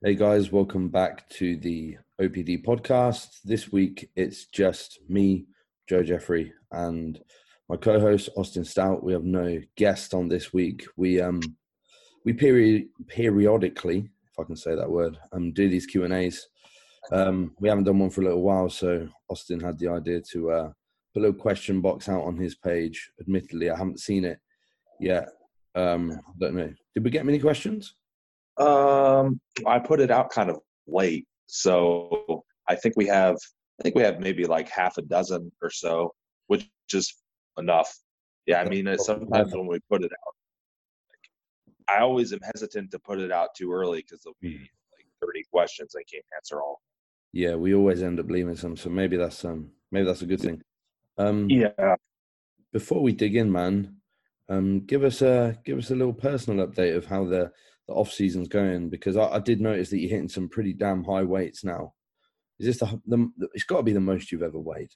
Hey guys, welcome back to the OPD podcast. This week it's just me, Joe Jeffrey, and my co-host Austin Stout. We have no guest on this week. We um we period periodically, if I can say that word, um do these Q and A's. Um, we haven't done one for a little while, so Austin had the idea to uh, put a little question box out on his page. Admittedly, I haven't seen it yet. Um, don't know. Did we get many questions? Um, I put it out kind of late, so I think we have. I think we have maybe like half a dozen or so, which is enough. Yeah, I mean, sometimes when we put it out, I always am hesitant to put it out too early because there'll be like 30 questions I can't answer all. Yeah, we always end up leaving some, so maybe that's um maybe that's a good thing. Um, yeah. Before we dig in, man, um, give us a give us a little personal update of how the the off season's going because I, I did notice that you're hitting some pretty damn high weights now. Is this the, the it's got to be the most you've ever weighed?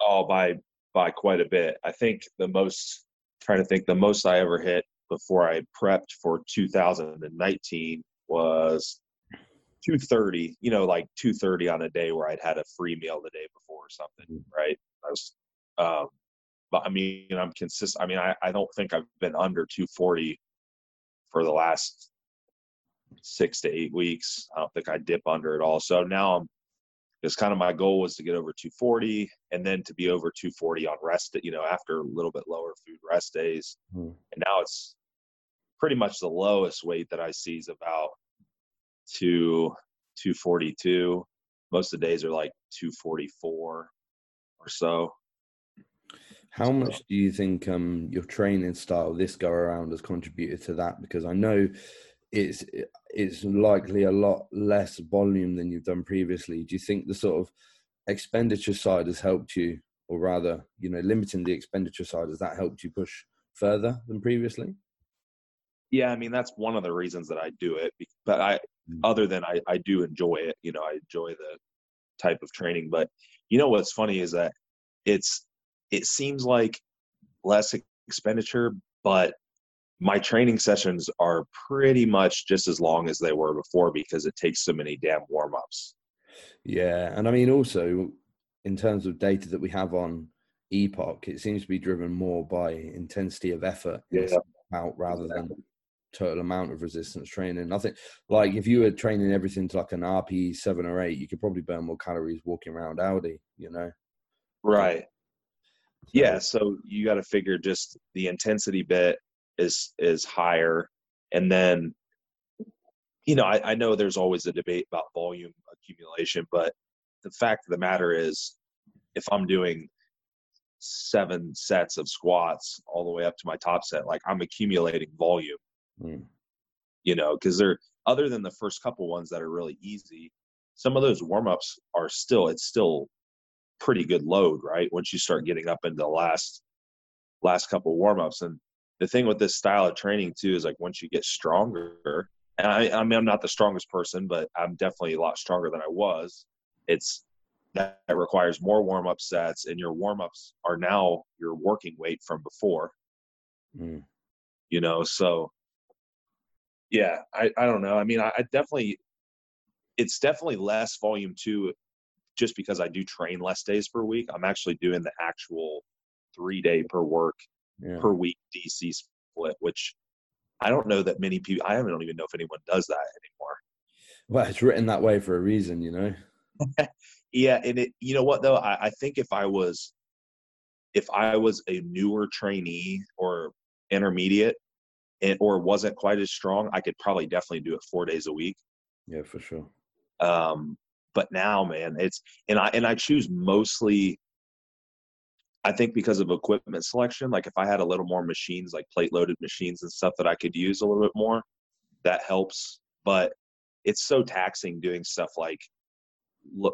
Oh, by by quite a bit. I think the most trying to think the most I ever hit before I prepped for 2019 was 230. You know, like 230 on a day where I'd had a free meal the day before or something, mm. right? I was, um, but I mean, I'm consistent. I mean, I, I don't think I've been under 240 for the last six to eight weeks. I don't think I dip under at all. So now I'm it's kind of my goal was to get over 240 and then to be over 240 on rest, you know, after a little bit lower food rest days. Mm. And now it's pretty much the lowest weight that I see is about two 242. Most of the days are like 244 or so. How much do you think um, your training style this go around has contributed to that? Because I know it's it's likely a lot less volume than you've done previously. Do you think the sort of expenditure side has helped you, or rather, you know, limiting the expenditure side has that helped you push further than previously? Yeah, I mean that's one of the reasons that I do it. But I, mm. other than I, I do enjoy it. You know, I enjoy the type of training. But you know what's funny is that it's it seems like less expenditure, but my training sessions are pretty much just as long as they were before because it takes so many damn warm ups. Yeah, and I mean also in terms of data that we have on EPOC, it seems to be driven more by intensity of effort yeah. out rather exactly. than total amount of resistance training. I think like if you were training everything to like an RP seven or eight, you could probably burn more calories walking around Aldi, you know? Right. Yeah, so you got to figure just the intensity bit is is higher, and then you know I, I know there's always a debate about volume accumulation, but the fact of the matter is, if I'm doing seven sets of squats all the way up to my top set, like I'm accumulating volume. Mm. You know, because they're other than the first couple ones that are really easy, some of those warm ups are still it's still pretty good load, right? Once you start getting up into the last last couple warm ups. And the thing with this style of training too is like once you get stronger, and I, I mean I'm not the strongest person, but I'm definitely a lot stronger than I was. It's that, that requires more warm up sets, and your warm ups are now your working weight from before. Mm. You know, so yeah, I, I don't know. I mean, I, I definitely it's definitely less volume too just because I do train less days per week, I'm actually doing the actual three day per work yeah. per week DC split, which I don't know that many people. I don't even know if anyone does that anymore. Well, it's written that way for a reason, you know. yeah, and it. You know what though? I, I think if I was, if I was a newer trainee or intermediate, and or wasn't quite as strong, I could probably definitely do it four days a week. Yeah, for sure. Um, but now man it's and i and i choose mostly i think because of equipment selection like if i had a little more machines like plate loaded machines and stuff that i could use a little bit more that helps. But it's so taxing doing stuff like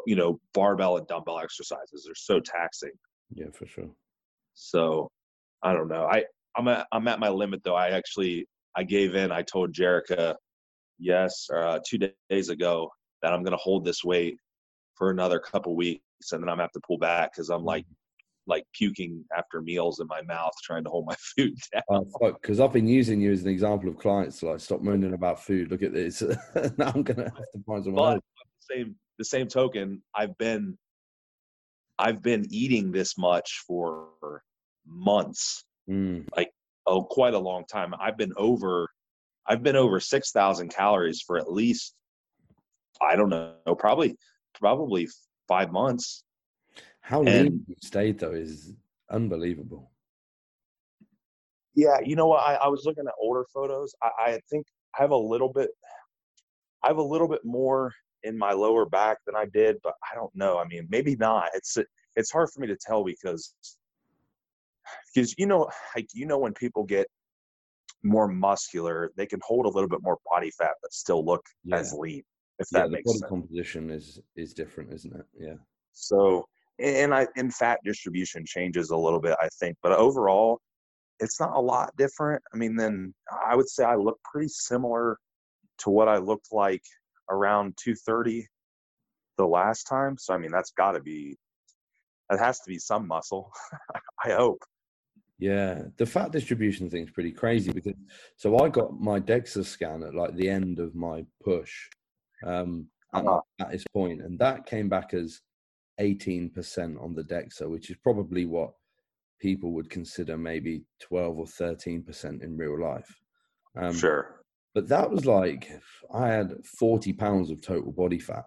you know barbell and dumbbell exercises they're so taxing. Yeah for sure. So i don't know. I i'm at, i'm at my limit though. I actually i gave in. I told jerica yes uh, two days ago that I'm going to hold this weight for another couple weeks and then I'm going to have to pull back because I'm like, like puking after meals in my mouth, trying to hold my food down. Because I've been using you as an example of clients like stop moaning about food. Look at this. now I'm gonna have to find someone But else. the same the same token, I've been I've been eating this much for months. Mm, Oh, quite a long time. I've been over I've been over six thousand calories for at least I don't know, probably probably five months. how And- lean you stayed though is unbelievable. Yeah, you know what? I, I was looking at older photos. I, I think I have a little bit, I have a little bit more in my lower back than I did, but I don't know. I mean, maybe not. It's it's hard for me to tell because because you know, like you know, when people get more muscular, they can hold a little bit more body fat but still look Yeah, as lean. If yeah that the makes body sense. composition is is different, isn't it? Yeah. So, and I and fat distribution changes a little bit, I think, but overall, it's not a lot different. I mean, then I would say I look pretty similar to what I looked like around 230 the last time. So, I mean, that's got to be that has to be some muscle. I hope. Yeah, the fat distribution thing's pretty crazy because so I got my DEXA scan at like the end of my push um, at, Uh-huh. at this point, and that came back as 18% on the DEXA, which is probably what people would consider maybe 12 or 13% in real life. Um, sure. but that was like I had 40 pounds of total body fat.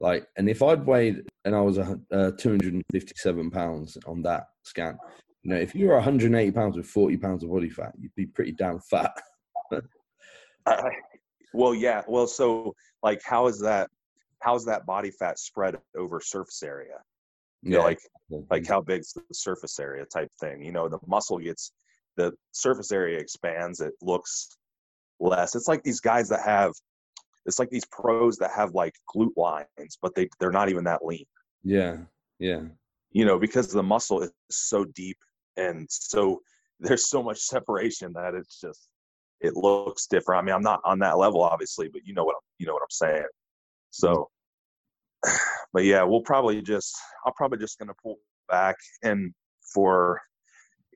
Like, and if I'd weighed and I was a, uh, 257 pounds on that scan, you know, if you were 180 pounds with 40 pounds of body fat, you'd be pretty damn fat. I, well, yeah. Well, so like, how is that? How's that body fat spread over surface area? You know, like like how big's the surface area type thing. You know, the muscle gets the surface area expands, it looks less. It's like these guys that have it's like these pros that have like glute lines, but they they're not even that lean. yeah, yeah, You know, because the muscle is so deep and so there's so much separation that it's just it looks different. I mean, I'm not on that level obviously, but you know what I'm you know what I'm saying. So but yeah, we'll probably just I'm probably just gonna pull back and for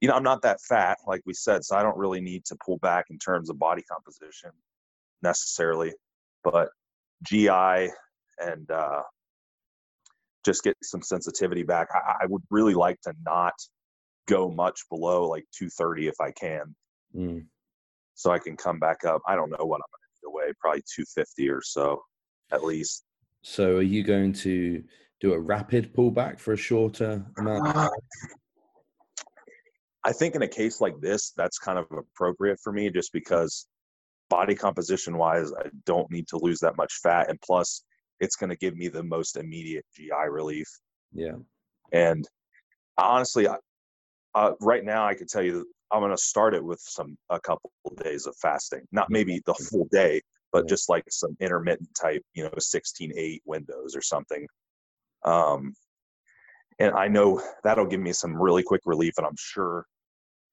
you know, I'm not that fat, like we said, so I don't really need to pull back in terms of body composition necessarily. But GI and uh, just get some sensitivity back. I, I would really like to not go much below like 230 if I can, mm. So I can come back up. I don't know what I'm going to do away, probably 250 or so at least. So, are you going to do a rapid pullback for a shorter amount? Uh, time? I think in a case like this, that's kind of appropriate for me just because body composition wise, I don't need to lose that much fat. And plus, it's going to give me the most immediate GI relief. Yeah, And honestly, I, uh, right now, I could tell you I'm going to start it with some a couple of days of fasting, not maybe the full day, but just like some intermittent type, you know, 16 8 windows or something. Um, and I know that'll give me some really quick relief, and I'm sure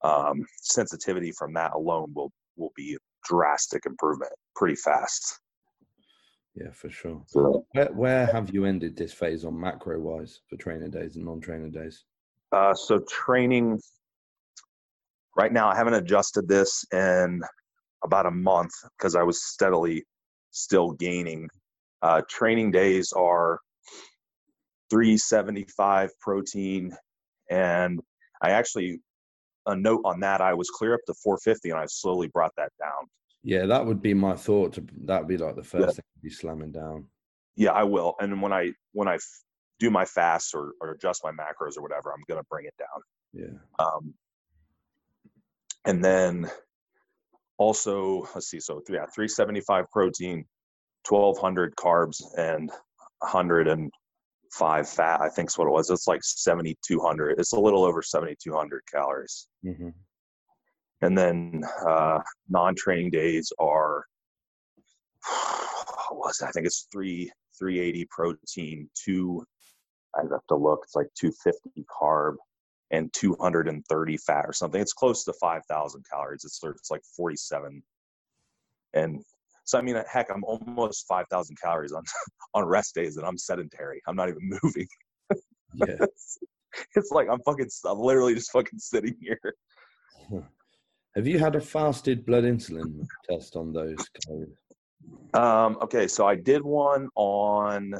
um, sensitivity from that alone will will be drastic improvement pretty fast. yeah, for sure. So, Where, where have you ended this phase on macro wise for trainer days and non trainer days? Uh, so training right now, I haven't adjusted this in about a month because I was steadily still gaining. Uh, training days are 375 protein, and I actually a note on that I was clear up to 450, and I slowly brought that down. Yeah, that would be my thought. To, that would be like the first Yeah. thing to be slamming down. Yeah, I will. And when I when I do my fasts or, or adjust my macros or whatever, I'm gonna bring it down. Yeah. Um, and then also, let's see, so yeah, 375 protein, 1200 carbs, and 105 fat. I think's what it was. It's like 7200. It's a little over 7200 calories. hmm And then uh, non-training days are, what was it? I think it's three 380 protein, two. I have to look. It's like 250 carb and 230 fat or something. It's close to 5,000 calories. It's it's like 47. And so I mean, heck, I'm almost 5,000 calories on on rest days, and I'm sedentary. I'm not even moving. Yeah. it's like I'm fucking. I'm literally just fucking sitting here. Have you had a fasted blood insulin test on those? Um, okay, so I did one on.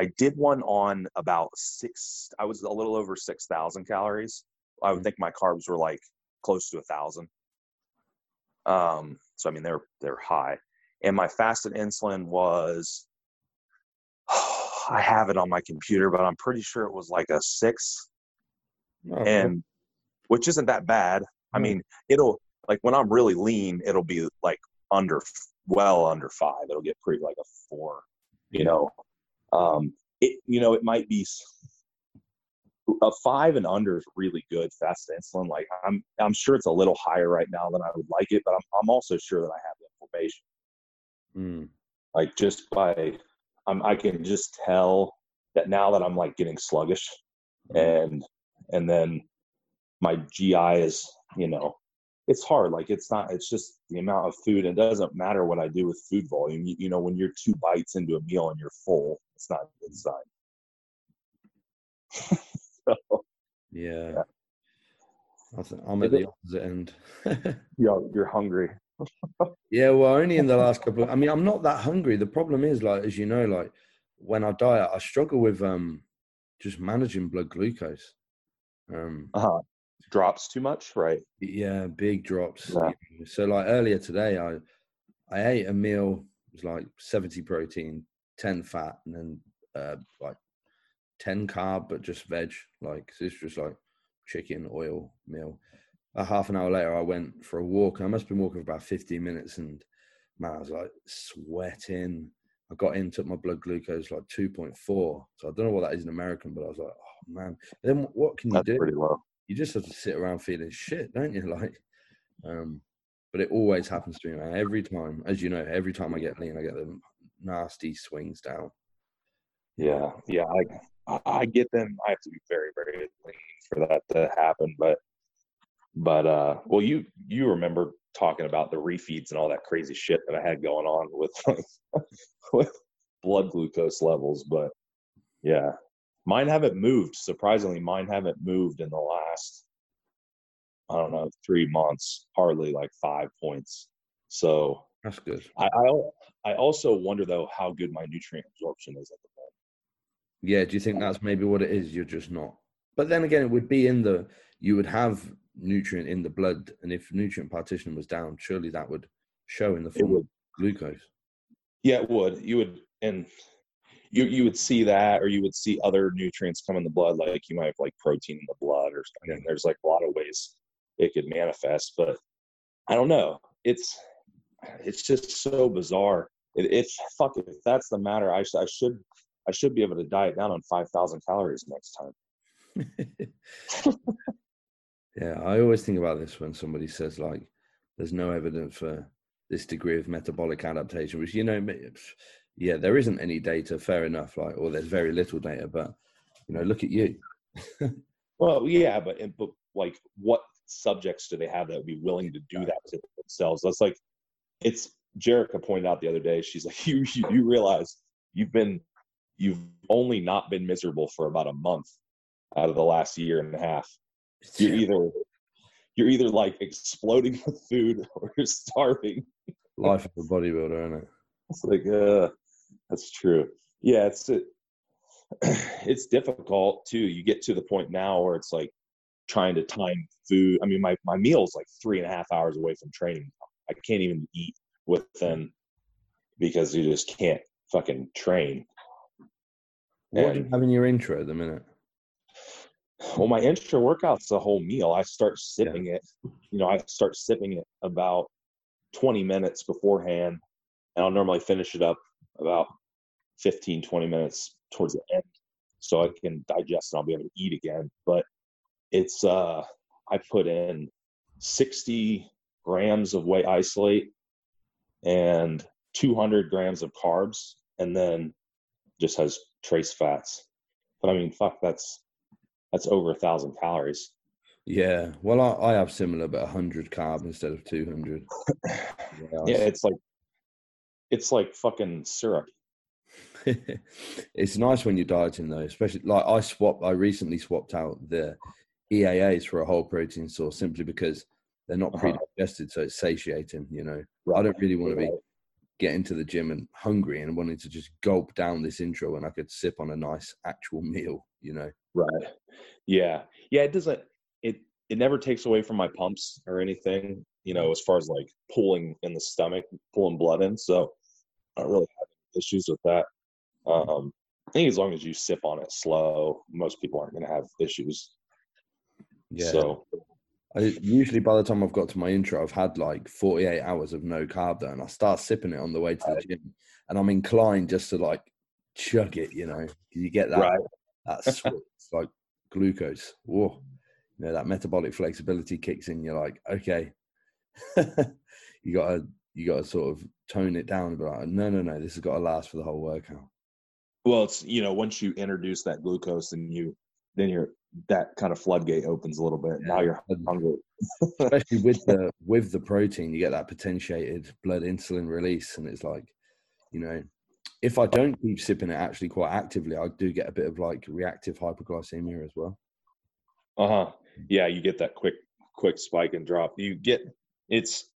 I did one on about six. I was a little over six thousand calories. I would think my carbs were like close to a thousand. Um, so I mean they're they're high, and my fasted insulin was. I have it on my computer, but I'm pretty sure it was like a six, Oh, and which isn't that bad. I Mm. mean, it'll like when I'm really lean, it'll be like under, well under five. It'll get pretty like a four, you know. Um, it you know it might be a five and under is really good fast insulin. Like I'm I'm sure it's a little higher right now than I would like it, but I'm I'm also sure that I have inflammation. Mm. Like just by, I'm I can just tell that now that I'm like getting sluggish, and and then my GI is you know it's hard like it's not it's just the amount of food it doesn't matter what i do with food volume you, you know when you're two bites into a meal and you're full it's not a good sign so, Yeah. Yeah. I'm at the opposite end. know, you're hungry yeah, well, only in the last couple. Of, I mean, I'm not that hungry. The problem is, like, as you know, like when I diet, I struggle with um just managing blood glucose. Um, uh-huh. drops too much right yeah, big drops. Yeah. So, like earlier today, I I ate a meal. It was like 70 protein, 10 fat, and then uh, like 10 carb, but just veg. Like so it's just like chicken, oil meal. A half an hour later, I went for a walk. I must have been walking for about 15 minutes, and man, I was like sweating. I got in, took my blood glucose like 2.4. So I don't know what that is in American, but I was like, oh man. Then what can you that's do? pretty low you just have to sit around feeling shit, don't you? Like, um, but it always happens to me, man. Every time, as you know, every time I get lean, I get the nasty swings down. yeah yeah i i get them. I have to be very very lean for that to happen but but uh well you you remember talking about the refeeds and all that crazy shit that i had going on with with blood glucose levels but yeah. Mine haven't moved. Surprisingly mine haven't moved in the last i don't know three months hardly like five points. So That's good. i i, I also wonder though how good my nutrient absorption is at the moment Yeah. Do you think that's maybe what it is? You're just not. But then again, it would be in the. You would have nutrient in the blood, and if nutrient partition was down, surely that would show in the form of glucose. Yeah, it would. You would, and you you would see that, or you would see other nutrients come in the blood, like you might have like protein in the blood, or I mean, there's like a lot of ways it could manifest. But I don't know. It's it's just so bizarre. It, it's fuck. If that's the matter, I, sh- I should I should be able to diet down on five thousand calories next time. yeah, I always think about this when somebody says like, "There's no evidence for this degree of metabolic adaptation," which you know, yeah, there isn't any data. Fair enough, like, or there's very little data, but you know, look at you. Well, yeah, but but like, what subjects do they have that would be willing to do that to themselves? That's like, it's Jerica pointed out the other day. She's like, you you, you realize you've been you've only not been miserable for about a month out of the last year and a half. You're either you're either like exploding with food or you're starving. Life of a bodybuilder, isn't it? It's like, uh, that's true. Yeah, it's it, it's difficult too. You get to the point now where it's like trying to time food. I mean, my my meal's like three and a half hours away from training. I can't even eat within because you just can't fucking train. What do you And- have in your intro at the minute? Well, my intra workout's a whole meal. I start sipping it. You know, I start sipping it about 20 minutes beforehand, and I'll normally finish it up about 15, 20 minutes towards the end so I can digest and I'll be able to eat again. But it's, uh, I put in 60 grams of whey isolate and 200 grams of carbs, and then just has trace fats. But I mean, fuck, that's that's over a thousand calories. Yeah, well, I, I have similar, but 100 carb instead of 200. Yeah, it's like it's like fucking syrup. it's nice when you're dieting though, especially like I swapped. I recently swapped out the EAAs for a whole protein source simply because they're not Uh-huh. pre-digested, so it's satiating. You know, I don't really want to be getting to the gym and hungry and wanting to just gulp down this intro when I could sip on a nice actual meal. You know. Right. Yeah. Yeah. It doesn't. It it never takes away from my pumps or anything. You know, as far as like pulling in the stomach, pulling blood in. So I don't really have issues with that. Um, I think as long as you sip on it slow, most people aren't going to have issues. Yeah. So I, usually by the time I've got to my intro, I've had like 48 hours of no carb there, and I start sipping it on the way to the gym, and I'm inclined just to like chug it. You know, you get that right. that switch, like glucose. Whoa, you know that metabolic flexibility kicks in. You're like, okay, you gotta you gotta sort of tone it down. But like, no, no, no, this has got to last for the whole workout. Well, it's you know once you introduce that glucose and you then you're that kind of floodgate opens a little bit. Now you're hungry. especially with the with the protein you get that potentiated blood insulin release and it's like you know if i don't keep sipping it actually quite actively i do get a bit of like reactive hypoglycemia as well Uh huh. Yeah, you get that quick quick spike and drop. You get it's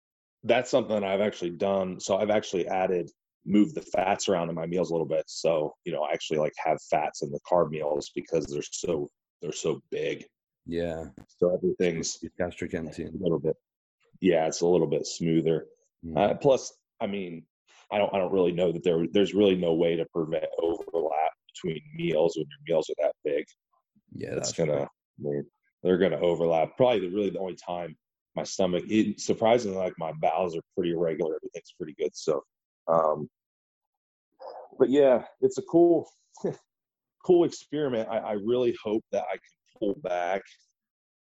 that's something I've actually done. So I've actually added move the fats around in my meals a little bit. So you know, I actually like have fats in the carb meals because they're so they're so big. yeah So everything's it's gastric a little bit. Yeah, it's a little bit smoother. Mm. Uh, plus, I mean, I don't I don't really know that there there's really no way to prevent overlap between meals when your meals are that big. yeah that's gonna they're, they're gonna overlap. Probably the really the only time my stomach it, surprisingly like my bowels are pretty regular. Everything's pretty good. So um but yeah, it's a cool cool experiment. I, I really hope that I can pull back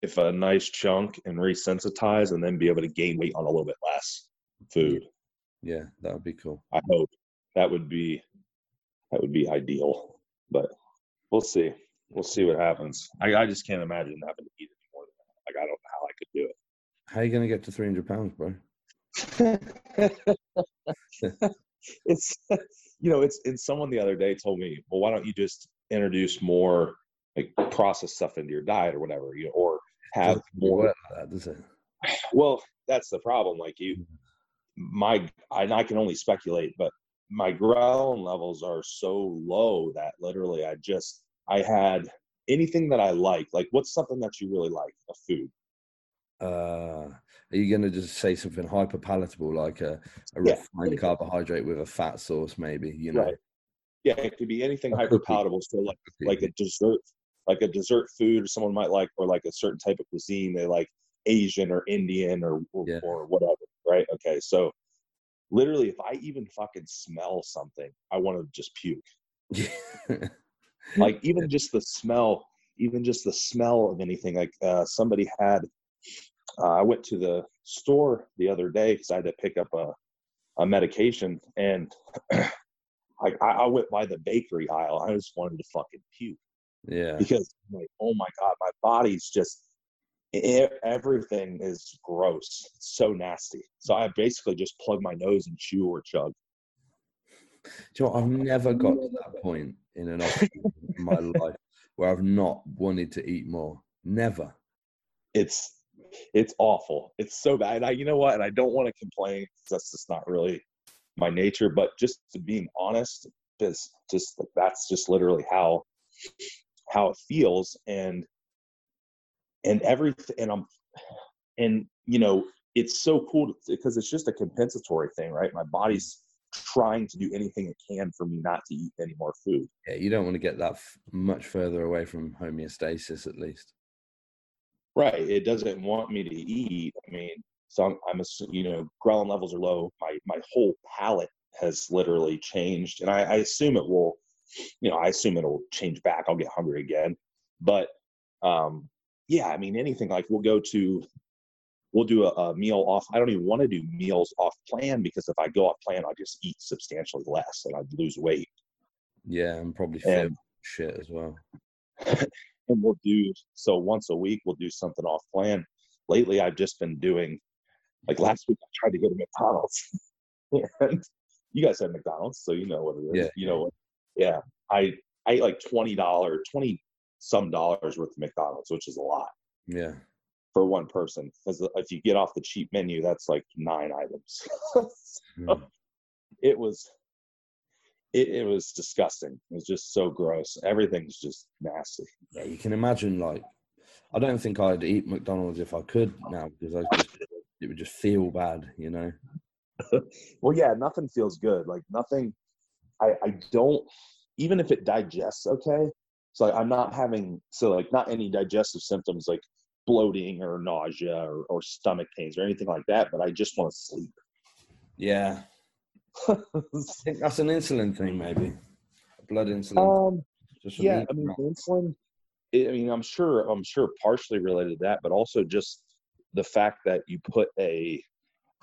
if a nice chunk and resensitize and then be able to gain weight on a little bit less food. yeah that would be cool I hope that would be that would be ideal. But we'll see. We'll see what happens. I, I just can't imagine having to eat any more than that. Like I don't know how I could do it. how are you going to get to 300 pounds bro it's you know, it's and someone the other day told me, well, why don't you just introduce more like processed stuff into your diet or whatever, you know, or have more that it Well, that's the problem. Like you, my, I, I can only speculate, but my ghrelin levels are so low that literally I just, I had anything that I like. Like, what's something that you really like? A food. uh are you going to just say something hyper palatable like a, a Yeah. refined carbohydrate with a fat sauce maybe you know Right. Yeah, it could be anything hyper palatable. So like, like a dessert, like a dessert food or someone might like, or like a certain type of cuisine they like, Asian or Indian or or, Yeah. or whatever. Right. Okay. So literally, if I even fucking smell something, I want to just puke. like even just the smell even just the smell of anything like uh, somebody had uh, i went to the store the other day because i had to pick up a, a medication and I, I I went by the bakery aisle i just wanted to fucking puke yeah because like oh my god my body's just e- everything is gross it's so nasty so i basically just plug my nose and chew or chug Do you know. I've never got to that point in an in my life where I've not wanted to eat more. Never. it's it's awful. It's so bad. And I, you know what? And I don't want to complain. That's just not really my nature. But just to being honest, is just that's just literally how how it feels. And and everything. And I'm and you know it's so cool because it's just a compensatory thing, right? My body's trying to do anything it can for me not to eat any more food. Yeah, you don't want to get that f- much further away from homeostasis, at least. Right. It doesn't want me to eat. I mean, so I'm, I'm you know, ghrelin levels are low. My my whole palate has literally changed, and I, I assume it will. You know, I assume it'll change back. I'll get hungry again, but um, yeah. I mean, anything like we'll go to, we'll do a, a meal off. I don't even want to do meals off plan because if I go off plan, I just eat substantially less and I'd lose weight. Yeah, and probably And shit as well. and we'll do so once a week we'll do something off plan lately i've just been doing like last week i tried to go to mcdonald's and you guys had mcdonald's so you know what it is Yeah. you know what? Yeah, I I ate like twenty dollars, twenty some dollars worth of McDonald's, which is a lot Yeah. for one person. Because if you get off the cheap menu, that's like nine items. Mm. it was it, it was disgusting. It was just so gross. Everything's just nasty. Yeah, you can imagine like I don't think I'd eat McDonald's if I could now because I just it would just feel bad, you know. Well, yeah, nothing feels good. Like nothing. I I don't even if it digests okay. So like, I'm not having so like not any digestive symptoms like bloating or nausea or, or stomach pains or anything like that. But I just want to sleep. Yeah. I think that's an insulin thing maybe. Blood insulin. um. just Yeah. I mean insulin. I I mean, I'm sure. I'm sure partially related to that, but also just the fact that you put a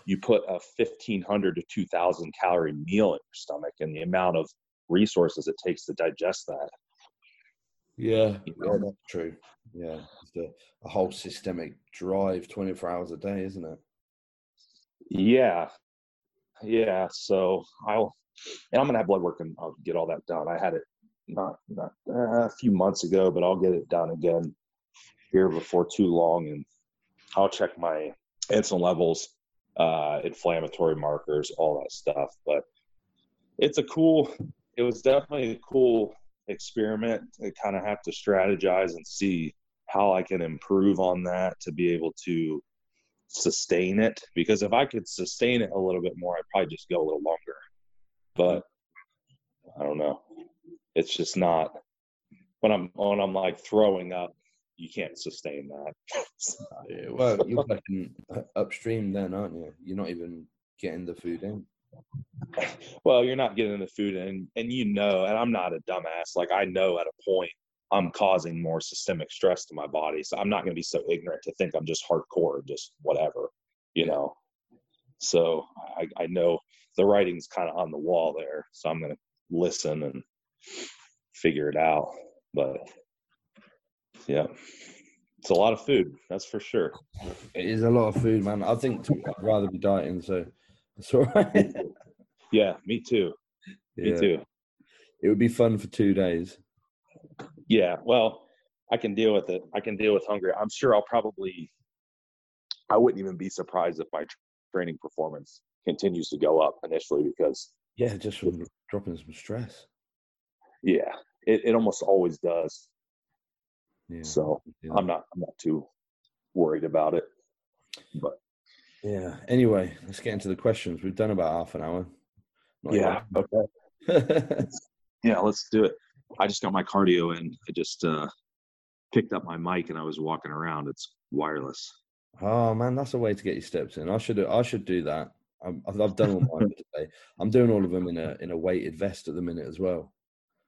you put a 1500 to 2000 calorie meal in your stomach and the amount of resources it takes to digest that. Yeah, You yeah, that's true. Yeah, it's a, a whole systemic drive 24 hours a day, isn't it? Yeah, yeah. So I'll and I'm gonna have blood work and I'll get all that done. I had it not not uh, a few months ago, but I'll get it done again here before too long, and I'll check my insulin levels, uh, inflammatory markers, all that stuff. But it's a cool. It was definitely a cool experiment to kind of have to strategize and see how I can improve on that to be able to sustain it because if I could sustain it a little bit more, I'd probably just go a little longer. But I don't know. It's just not when I'm when I'm like throwing up, you can't sustain that. Yeah, well, you're working upstream then, aren't you? You're not even getting the food in. well, you're not getting the food in, and you know, and I'm not a dumbass. Like I know at a point I'm causing more systemic stress to my body, so I'm not going to be so ignorant to think I'm just hardcore, just whatever, you know. So I, I know the writing's kind of on the wall there, so I'm going to listen and figure it out. But yeah, it's a lot of food, that's for sure. It is a lot of food, man. I think I'd rather be dieting, so that's all right. Yeah, me too. Me Yeah. too. It would be fun for two days. Yeah, well, I can deal with it. I can deal with hungry. I'm sure I'll probably. I wouldn't even be surprised if my training performance continues to go up initially because Yeah, just from dropping some stress. yeah, it, it almost always does. Yeah. So yeah. I'm not I'm not too worried about it. But yeah. Anyway, let's get into the questions. We've done about half an hour. Not yeah, okay. Yeah, let's do it. I just got my cardio in. I just uh picked up my mic and I was walking around. It's wireless. oh man, that's a way to get your steps in. I should I should do that. I'm, I've done all mine today. I'm doing all of them in a in a weighted vest at the minute as well.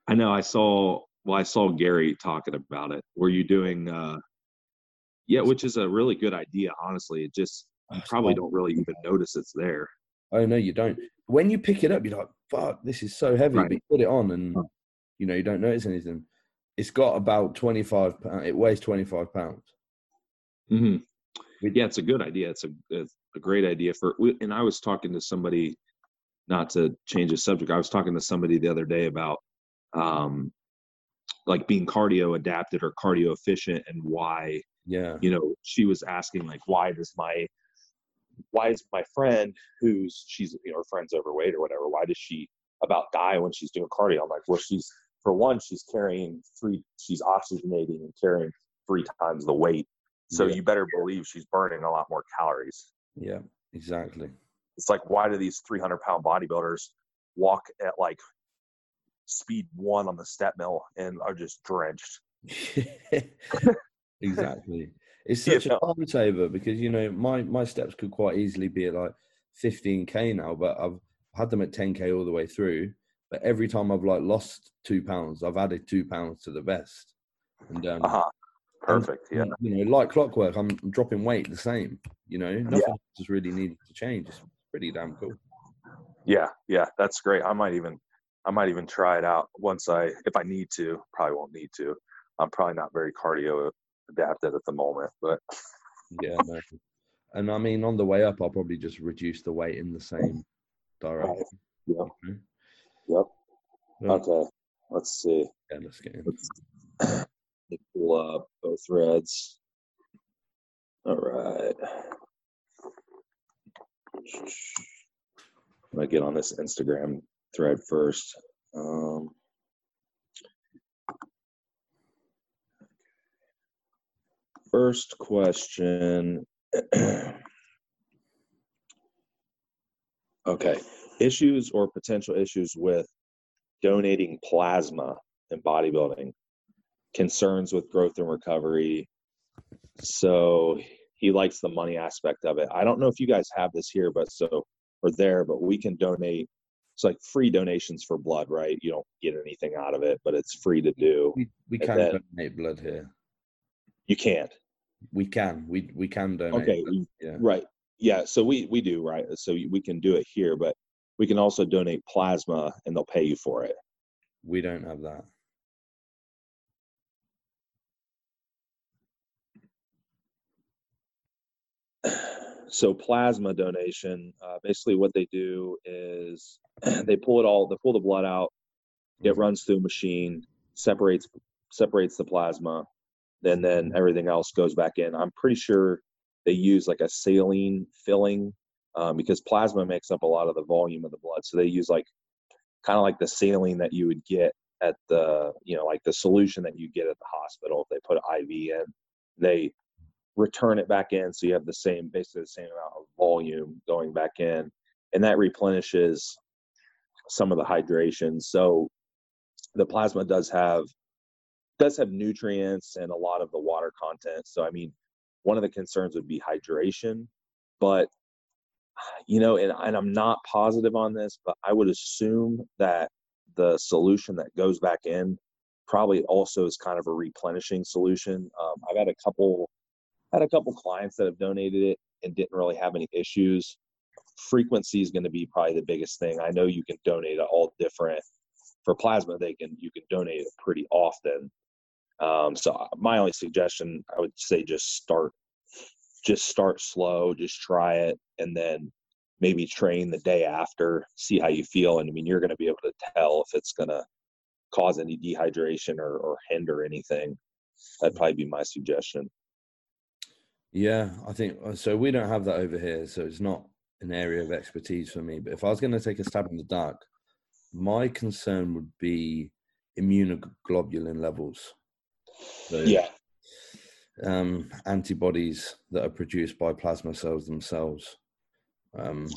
I know I saw well I saw Gary talking about it. Were you doing uh yeah, which is a really good idea, honestly. It just you probably don't really even notice it's there. Oh no, you don't. When you pick it up, you're like, "Fuck, this is so heavy." Right. But you put it on, and you know you don't notice anything. It's got about twenty five pounds. It weighs twenty five pounds. Mm-hmm. Yeah, it's a good idea. It's a it's a great idea for. And I was talking to somebody, not to change the subject. I was talking to somebody the other day about, um, like being cardio adapted or cardio efficient, and why Yeah, you know she was asking like why does my why is my friend who's she's you know her friend's overweight or whatever why does she about die when she's doing cardio i'm like well she's for one she's carrying three she's oxygenating and carrying three times the weight so Yeah. you better believe she's burning a lot more calories yeah, exactly. it's like why do these 300 pound bodybuilders walk at like speed one on the step mill and are just drenched exactly. It's such know? a time saver because you know my my steps could quite easily be at like 15k now, but I've had them at 10k all the way through. But every time I've like lost two pounds, I've added two pounds to the vest, and um, uh-huh perfect yeah you know, like clockwork, I'm dropping weight the same. You know, nothing just really needed to change. It's pretty damn cool. Yeah, yeah, that's great. I might even I might even try it out once I if I need to. Probably won't need to. I'm probably not very cardio adapted at the moment, but Yeah, no. and I mean, on the way up, I'll probably just reduce the weight in the same direction. Yep. Mhm. Yep. Well, okay. let's see. Yeah, let's get in. Let's pull up both threads. All right. I'm gonna get on this Instagram thread first. Um, first question. okay, issues or potential issues with donating plasma in bodybuilding, concerns with growth and recovery. So he likes the money aspect of it. I don't know if you guys have this here, but so or there, but we can donate. It's like free donations for blood, right? You don't get anything out of it, but it's free to do. We, we can then- donate blood here. You can't. We can. We we can donate. Okay, blood, Yeah. Right. Yeah. So we we do right. So we can do it here, but we can also donate plasma, and they'll pay you for it. We don't have that. So plasma donation uh, basically what they do is they pull it all they pull the blood out it Mhm. runs through a machine separates separates the plasma then then everything else goes back in. I'm pretty sure they use like a saline filling um, because plasma makes up a lot of the volume of the blood. So they use like kind of like the saline that you would get at the you know like the solution that you get at the hospital if they put iv in. They return it back in so you have the same basically the same amount of volume going back in and that replenishes some of the hydration. So the plasma does have does have nutrients and a lot of the water content. So i mean one of the concerns would be hydration but you know and, and i'm not positive on this but i would assume that the solution that goes back in probably also is kind of a replenishing solution. Um, i've had a couple had a couple clients that have donated it and didn't really have any issues. Frequency is going to be probably the biggest thing. I know you can donate it all different. For plasma, they can you can donate it pretty often. Um, so uh, my only suggestion, I would say, just start, just start slow, just try it, and then maybe train the day after, see how you feel, and I mean you're going to be able to tell if it's going to cause any dehydration or, or hinder anything. That'd probably be my suggestion. Yeah, I think uh, so. We don't have that over here, so it's not an area of expertise for me. But if I was going to take a stab in the dark, my concern would be immunoglobulin levels. So, Yeah. um, antibodies that are produced by plasma cells themselves. Um,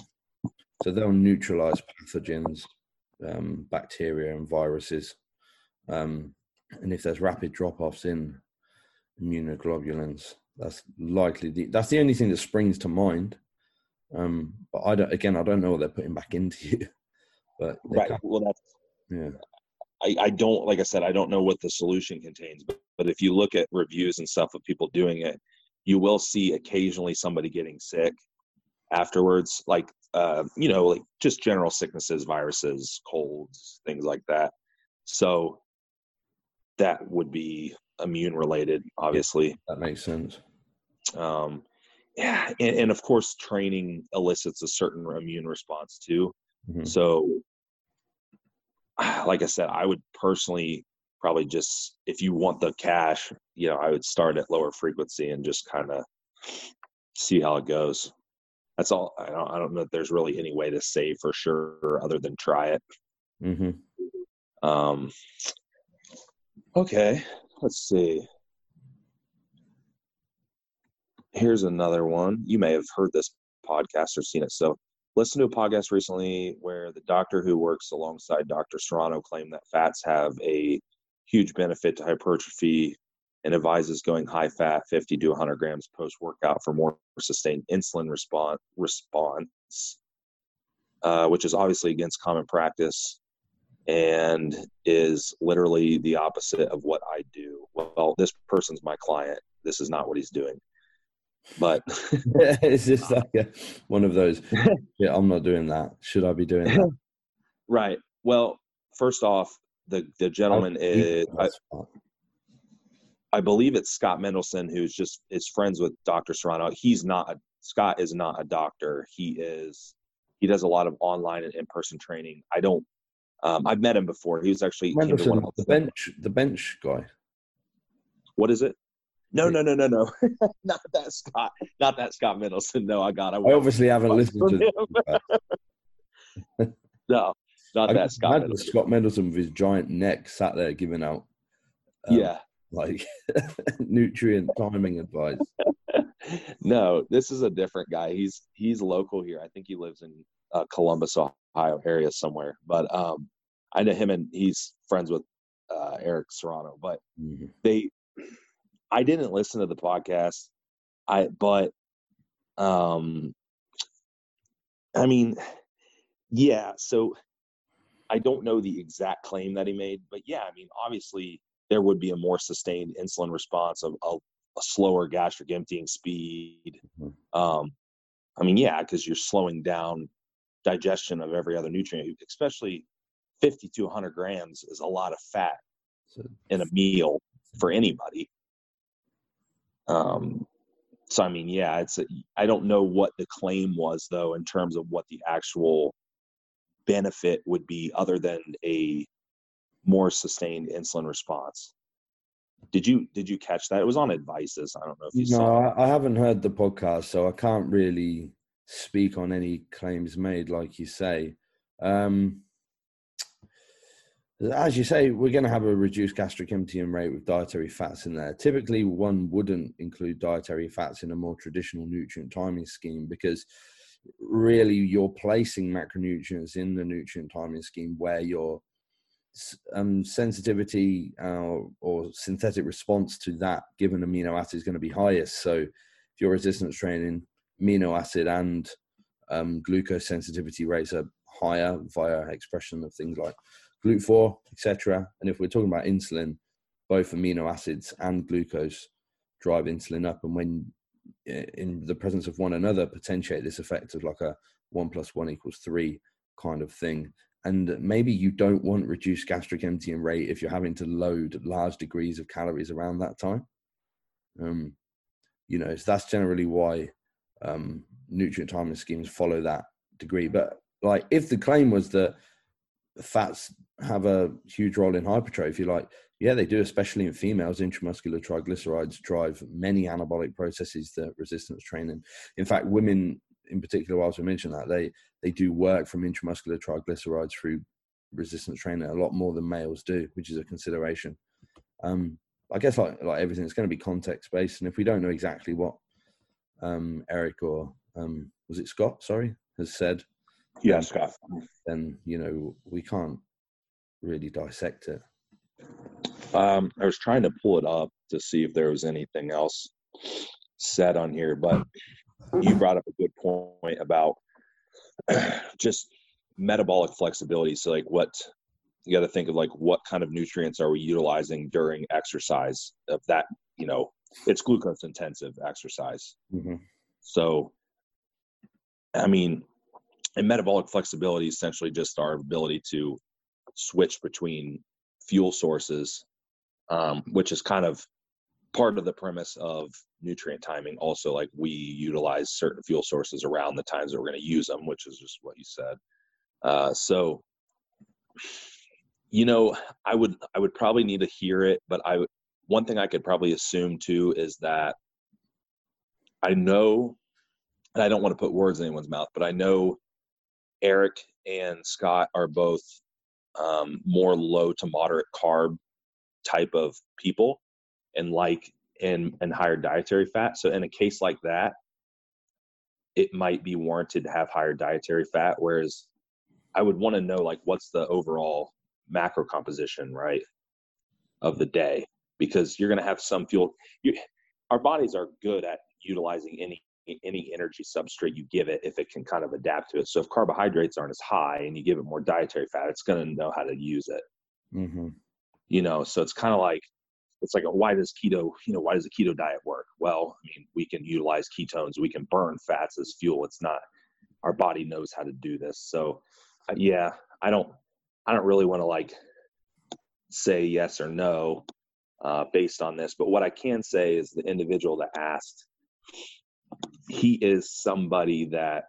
so they'll neutralize pathogens, um, bacteria, and viruses. Um, and if there's rapid drop offs in immunoglobulins, that's likely the, that's the only thing that springs to mind. Um, but I don't, again, I don't know what they're putting back into you. But Right. can- Well, that's yeah, I, I don't like I said I don't know what the solution contains, but but if you look at reviews and stuff of people doing it, you will see occasionally somebody getting sick afterwards, like uh, you know, like just general sicknesses, viruses, colds, things like that. So that would be immune related, obviously. that makes sense. Um, yeah, and, and of course, training elicits a certain immune response too. Mhm. So, like I said, I would personally probably just, if you want the cash, you know, I would start at lower frequency and just kind of see how it goes. That's all. I don't, I don't know if there's really any way to say for sure other than try it. hmm Um, okay, let's see. Here's another one. You may have heard this podcast or seen it. So, listen to a podcast recently where the doctor who works alongside Dr. Serrano claimed that fats have a huge benefit to hypertrophy and advises going high fat 50 to 100 grams post workout for more sustained insulin response response uh, which is obviously against common practice and is literally the opposite of what I do. Well, this person's my client. This is not what he's doing. But it's just like a, one of those. Yeah, I'm not doing that. Should I be doing that? right. Well, first off, the the gentleman is I, That's. I believe it's Scott Mendelson who's just is friends with Dr. Serrano. He's not a, Scott is not a doctor. He is he does a lot of online and in-person training. I don't Um, I've met him before. He was actually Mendelson, the bench, the bench guy. What is it? No, no, no, no, no. not that Scott. Not that Scott Mendelson. No, I got. I, I obviously haven't listened to. Him. no, not I that Scott. Mendelson. Scott Mendelson with his giant neck sat there giving out. Um, yeah. Like nutrient timing advice. no, this is a different guy. He's he's local here. I think he lives in uh, Columbus, Ohio area somewhere. But um, I know him and he's friends with uh, Eric Serrano. But mm-hmm. they I didn't listen to the podcast. I but um I mean yeah, so I don't know the exact claim that he made, but yeah, I mean obviously there would be a more sustained insulin response of a, a slower gastric emptying speed. Mm-hmm. Um I mean yeah, cuz you're slowing down digestion of every other nutrient, especially 50 to 100 grams is a lot of fat in a meal for anybody. Um, so I mean, yeah, it's. I don't know what the claim was though in terms of what the actual benefit would be, other than a more sustained insulin response. Did you did you catch that? It was on advices. I don't know if you no, saw. No, I haven't heard the podcast, so I can't really speak on any claims made, like you say. Um, as you say, we're going to have a reduced gastric emptying rate with dietary fats in there. Typically, one wouldn't include dietary fats in a more traditional nutrient timing scheme because really you're placing macronutrients in the nutrient timing scheme where your um, sensitivity uh, or synthetic response to that given amino acid is going to be highest. So, if you're resistance training, amino acid and um, glucose sensitivity rates are higher via expression of things like GLUT4, etc. And if we're talking about insulin, both amino acids and glucose drive insulin up. And when in the presence of one another, potentiate this effect of like a one plus one equals three kind of thing. And maybe you don't want reduced gastric emptying rate if you're having to load large degrees of calories around that time. Um, you know, so that's generally why um, nutrient timing schemes follow that degree. But like, if the claim was that fats have a huge role in hypertrophy. Like, yeah, they do, especially in females. Intramuscular triglycerides drive many anabolic processes that resistance training. In fact, women in particular, whilst we mentioned that, they they do work from intramuscular triglycerides through resistance training a lot more than males do, which is a consideration. Um, I guess like like everything, it's going to be context based, and if we don't know exactly what um, Eric or um, was it Scott, sorry, has said, yeah, Scott, then you know we can't really dissect it. Um, I was trying to pull it up to see if there was anything else said on here, but you brought up a good point about just metabolic flexibility. So, like, what you got to think of, like, what kind of nutrients are we utilizing during exercise? Of that, you know, it's glucose intensive exercise. Mm-hmm. So, I mean, and metabolic flexibility is essentially just our ability to switch between fuel sources, um, which is kind of part of the premise of nutrient timing. Also, like we utilize certain fuel sources around the times that we're going to use them, which is just what you said. Uh, so, you know, I would I would probably need to hear it, but I one thing I could probably assume too is that I know, and I don't want to put words in anyone's mouth, but I know Eric and Scott are both um, more low to moderate carb type of people and like and and higher dietary fat. So in a case like that it might be warranted to have higher dietary fat whereas i would want to know like what's the overall macro composition right of the day? Because you're going to have some fuel you, our bodies are good at utilizing any any energy substrate you give it if it can kind of adapt to it. So if carbohydrates aren't as high and you give it more dietary fat, it's going to know how to use it. Mm-hmm. You know, so it's kind of like it's like a, why does keto you know why does the keto diet work? Well, I mean we can utilize ketones, we can burn fats as fuel. It's not our body knows how to do this. So uh, yeah, I don't I don't really want to like say yes or no uh, based on this, but what I can say is the individual that asked he is somebody that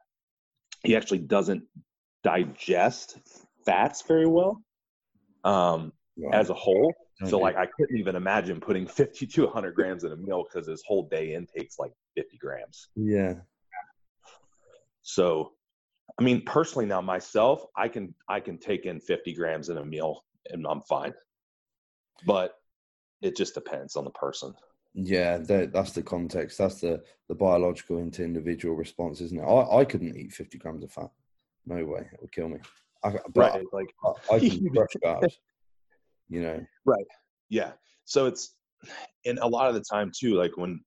he actually doesn't digest fats very well um, Right. as a whole. Don't So like I couldn't even imagine putting 50 to 100 grams in a meal because his whole day intake's like 50 grams. yeah, So, I mean, personally now myself, I can I can take in 50 grams in a meal and I'm fine. But it just depends on the person. Yeah. That, that's the context. That's the the biological into individual response, isn't it? I, I couldn't eat fifty grams of fat. No way, it would kill me. I, but Like I, I can crush carbs. You know. Right. Yeah. So it's and a lot of the time too, like when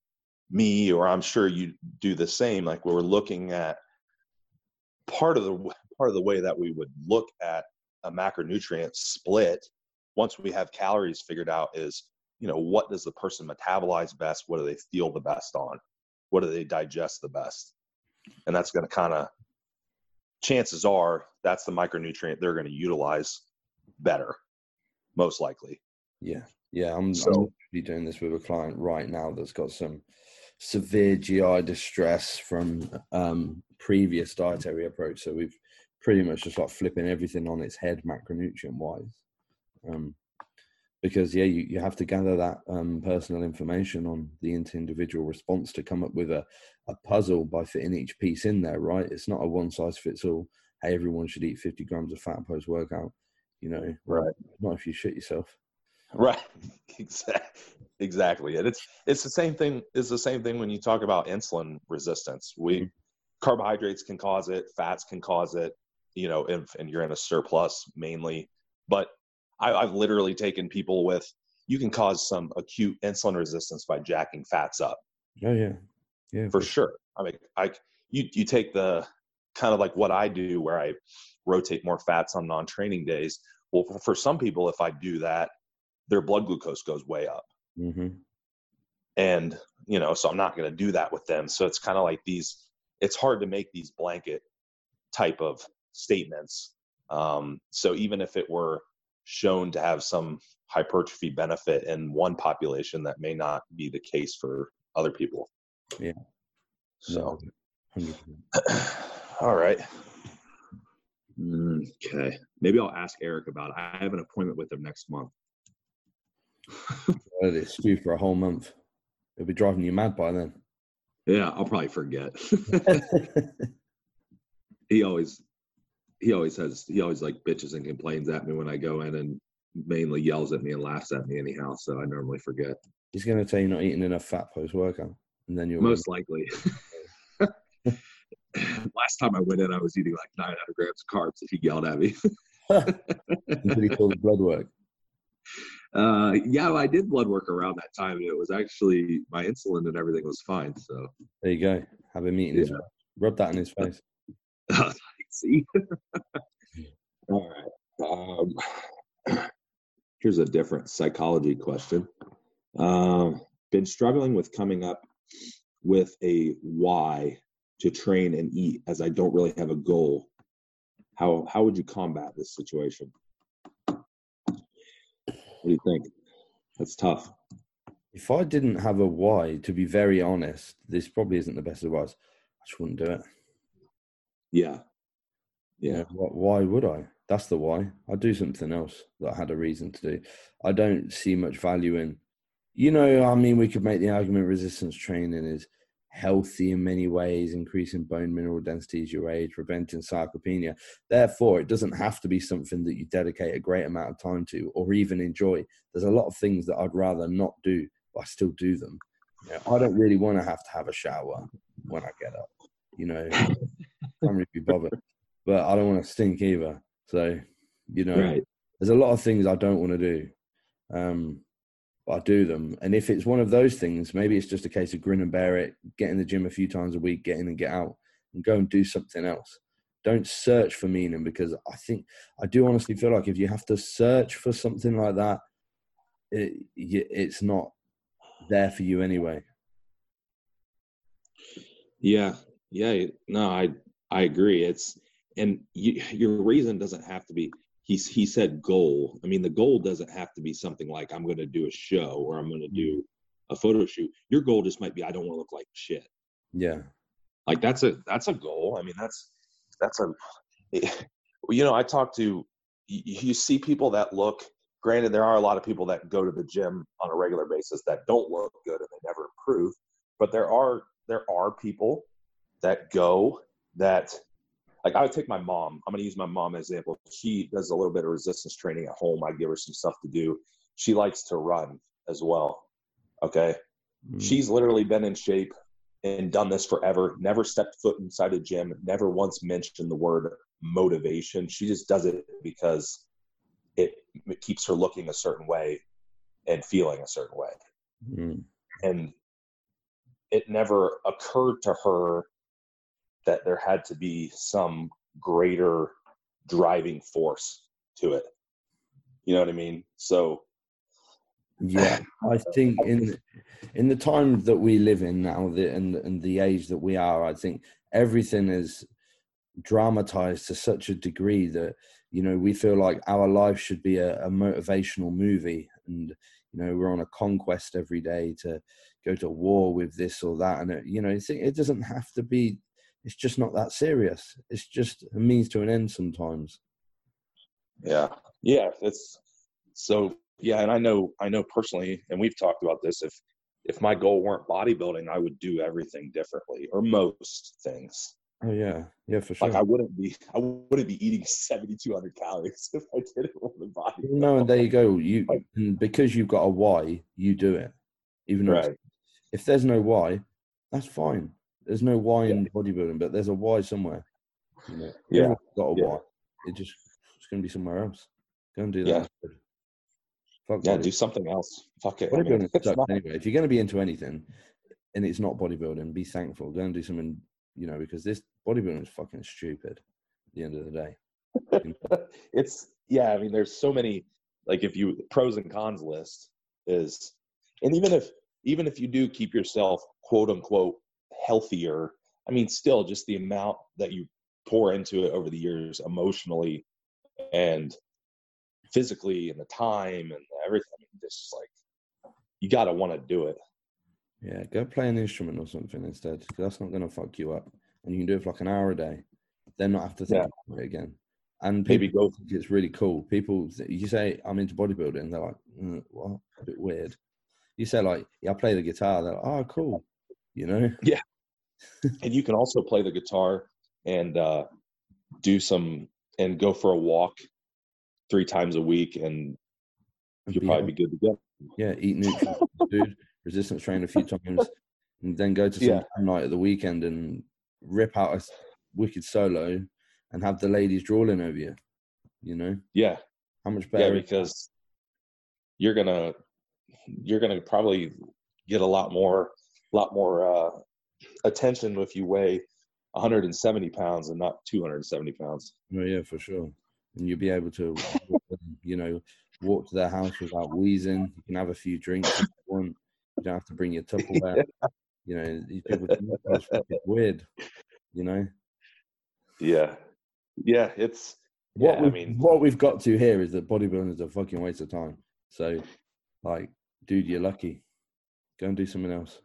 me or I'm sure you do the same, like we're looking at part of the part of the way that we would look at a macronutrient split once we have calories figured out is you know what does the person metabolize best what do they feel the best on what do they digest the best and that's going to kind of chances are that's the micronutrient they're going to utilize better most likely Yeah, yeah. I'm, So- I'm doing this with a client right now that's got some severe GI distress from um, previous dietary approach. So we've pretty much just like flipping everything on its head, macronutrient wise. Um, because yeah, you, you have to gather that um, personal information on the individual response to come up with a, a puzzle by fitting each piece in there, right? It's not a one size fits all. Hey, everyone should eat 50 grams of fat post workout. You know, Right. Not if you shit yourself. Right. Exactly. Exactly. And it's it's the same thing. It's the same thing when you talk about insulin resistance. We carbohydrates can cause it, fats can cause it. You know, if and you're in a surplus mainly. But I, I've literally taken people with you can cause some acute insulin resistance by jacking fats up. Oh yeah, yeah, for sure. I mean, I you you take the kind of like what I do where I rotate more fats on non-training days. Well, for, for some people, if I do that, their blood glucose goes way up. Hmm and you know so i'm not going to do that with them. So it's kind of like these it's hard to make these blanket type of statements. Um, so even if it were shown to have some hypertrophy benefit in one population that may not be the case for other people. Yeah. so. Hundred all right. Okay. Maybe i'll ask eric about it. I have an appointment with him next month. Let it for a whole month. It'll be driving you mad by then. yeah i'll probably forget. He always he always has he always like bitches and complains at me when I go in and mainly yells at me and laughs at me anyhow, so I normally forget. He's going to tell you not eating enough fat post workout, and then you'll Most likely. Last time I went in, I was eating like 900 grams of carbs. If he yelled at me, until you call the blood work. uh, yeah, I did blood work around that time, and it was actually my insulin and everything was fine. So, There you go. Have him eating his Yeah. rub that in his face. see. All right. Um, here's a different psychology question. Um, been struggling with coming up with a why to train and eat, as I don't really have a goal. How how would you combat this situation? What do you think? That's tough. If I didn't have a why, to be very honest, this probably isn't the best advice. I just wouldn't do it. Yeah. Yeah. why would I? That's the why. I'd do something else that I had a reason to do. I don't see much value in, you know, I mean, we could make the argument resistance training is healthy in many ways, increasing bone mineral density as you age, preventing sarcopenia. Therefore, it doesn't have to be something that you dedicate a great amount of time to or even enjoy. There's a lot of things that I'd rather not do, but I still do them. You know, I don't really want to have to have a shower when I get up. You know, can't really be bothered but I don't want to stink either. So, you know, Right. there's a lot of things I don't want to do, um, but I do them. And if it's one of those things, maybe it's just a case of grin and bear it, get in the gym a few times a week, get in and get out, and go and do something else. Don't search for meaning because I think I do honestly feel like if you have to search for something like that, it, it's not there for you anyway. Yeah, yeah, no, I I agree. It's and you, your reason doesn't have to be. He he said goal. I mean, the goal doesn't have to be something like I'm going to do a show or I'm going to do mm-hmm. a photo shoot. Your goal just might be I don't want to look like shit. Yeah. Like that's a that's a goal. I mean, that's that's a you know I talk to you, you see people that look granted there are a lot of people that go to the gym on a regular basis that don't look good and they never improve but there are there are people that go that like I would take my mom. I'm gonna use my mom as an example. She does a little bit of resistance training at home. I give her some stuff to do. She likes to run as well. Okay. Mm. She's literally been in shape and done this forever, never stepped foot inside a gym, never once mentioned the word motivation. She just does it because it, it keeps her looking a certain way and feeling a certain way. Mm. And it never occurred to her that there had to be some greater driving force to it. You know what I mean? So yeah, I think in in the time that we live in now, the, and and the age that we are, I think everything is dramatized to such a degree that you know we feel like our life should be a, a motivational movie, and you know we're on a conquest every day to go to war with this or that, and it, you know it doesn't have to be it's just not that serious. It's just a means to an end sometimes. Yeah, yeah. It's so yeah, and I know I know personally, and we've talked about this. If if my goal weren't bodybuilding, I would do everything differently, or most things. Oh yeah, yeah, for sure. Like I wouldn't be, I wouldn't be eating seventy two hundred calories if I didn't want to body. No, and there you go. You because you've got a why, you do it. Even right. if there's no why, that's fine. There's no why in bodybuilding, but there's a why somewhere. You know, yeah, got a yeah. why. It just it's going to be somewhere else. Go and do that. Yeah, Fuck yeah do something else. Fuck it. I mean, anyway. If you're going to be into anything, and it's not bodybuilding, be thankful. Go and do something. You know, because this bodybuilding is fucking stupid. At the end of the day, it's yeah. I mean, there's so many. Like, if you pros and cons list is, and even if even if you do keep yourself quote unquote healthier. I mean, still just the amount that you pour into it over the years emotionally and physically and the time and everything. Just like you got to want to do it. Yeah, go play an instrument or something instead. That's not going to fuck you up, and you can do it for like an hour a day. Then not have to think yeah. about it again. And maybe go. Think it's really cool. People, you say I'm into bodybuilding, they're like, mm, "What? A bit weird." You say like, "Yeah, I play the guitar." They're like, "Oh, cool." You know? Yeah, and you can also play the guitar and uh, do some and go for a walk three times a week, and you'll probably be good to go. Yeah, eat nutritious food, resistance train a few times, and then go to some yeah. night at the weekend and rip out a wicked solo and have the ladies drawing over you. You know? Yeah. How much better? Yeah, because you're gonna you're gonna probably get a lot more a lot more uh, attention if you weigh 170 pounds and not 270 pounds. Oh yeah, for sure. And you'll be able to, you know, walk to their house without wheezing. You can have a few drinks if you want. You don't have to bring your Tupperware. you know, these people it's weird. You know. Yeah, yeah. It's what yeah, we, I mean, what we've got to here is that bodybuilding is a fucking waste of time. So, like, dude, you're lucky. Go and do something else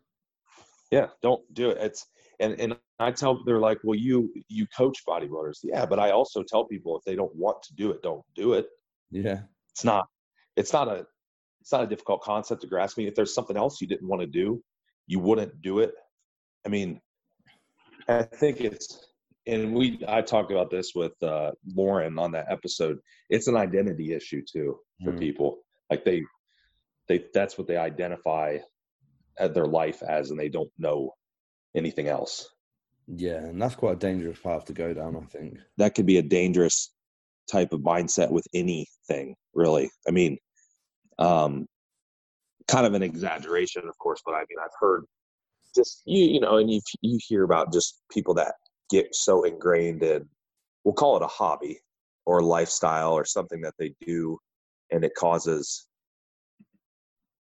yeah don't do it. It's and and i tell they're like well you you coach bodybuilders. Yeah but i also tell people if they don't want to do it don't do it. Yeah. It's not it's not a it's not a difficult concept to grasp. I me if there's something else you didn't want to do you wouldn't do it. I mean i think it's and we i talked about this with uh lauren on that episode. It's an identity issue too for mm. people. Like they they that's what they identify their life as and they don't know anything else. Yeah, and that's quite a dangerous path to go down, I think. That could be a dangerous type of mindset with anything, really. I mean, um, kind of an exaggeration, of course, but I mean, I've heard just you, you know, and you you hear about just people that get so ingrained in, we'll call it a hobby or a lifestyle or something that they do, and it causes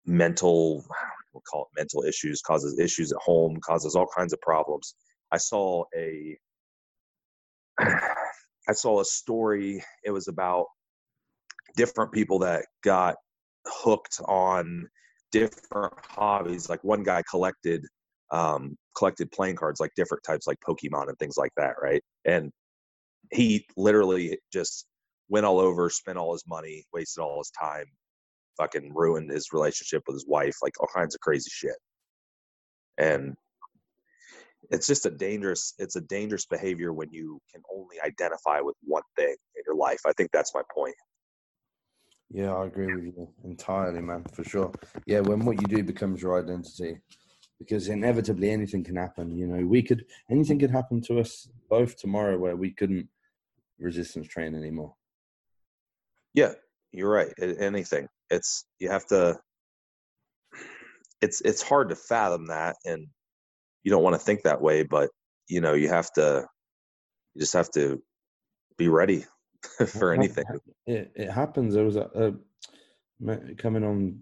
mental we'll call it mental issues, causes issues at home, causes all kinds of problems. I saw a I saw a story. It was about different people that got hooked on different hobbies. Like one guy collected um, collected playing cards, like different types, like Pokemon and things like that, right? And he literally just went all over, spent all his money, wasted all his time, fucking ruined his relationship with his wife, like all kinds of crazy shit. And it's just a dangerous it's a dangerous behavior when you can only identify with one thing in your life. I think that's my point. Yeah, I agree with you entirely, man, for sure. Yeah, when what you do becomes your identity, because inevitably anything can happen. You know, we could anything could happen to us both tomorrow where we couldn't resistance train anymore. Yeah, you're right. Anything. It's you have to. It's it's hard to fathom that, and you don't want to think that way, but you know you have to. You just have to be ready for anything. It it happens. There was a, a coming on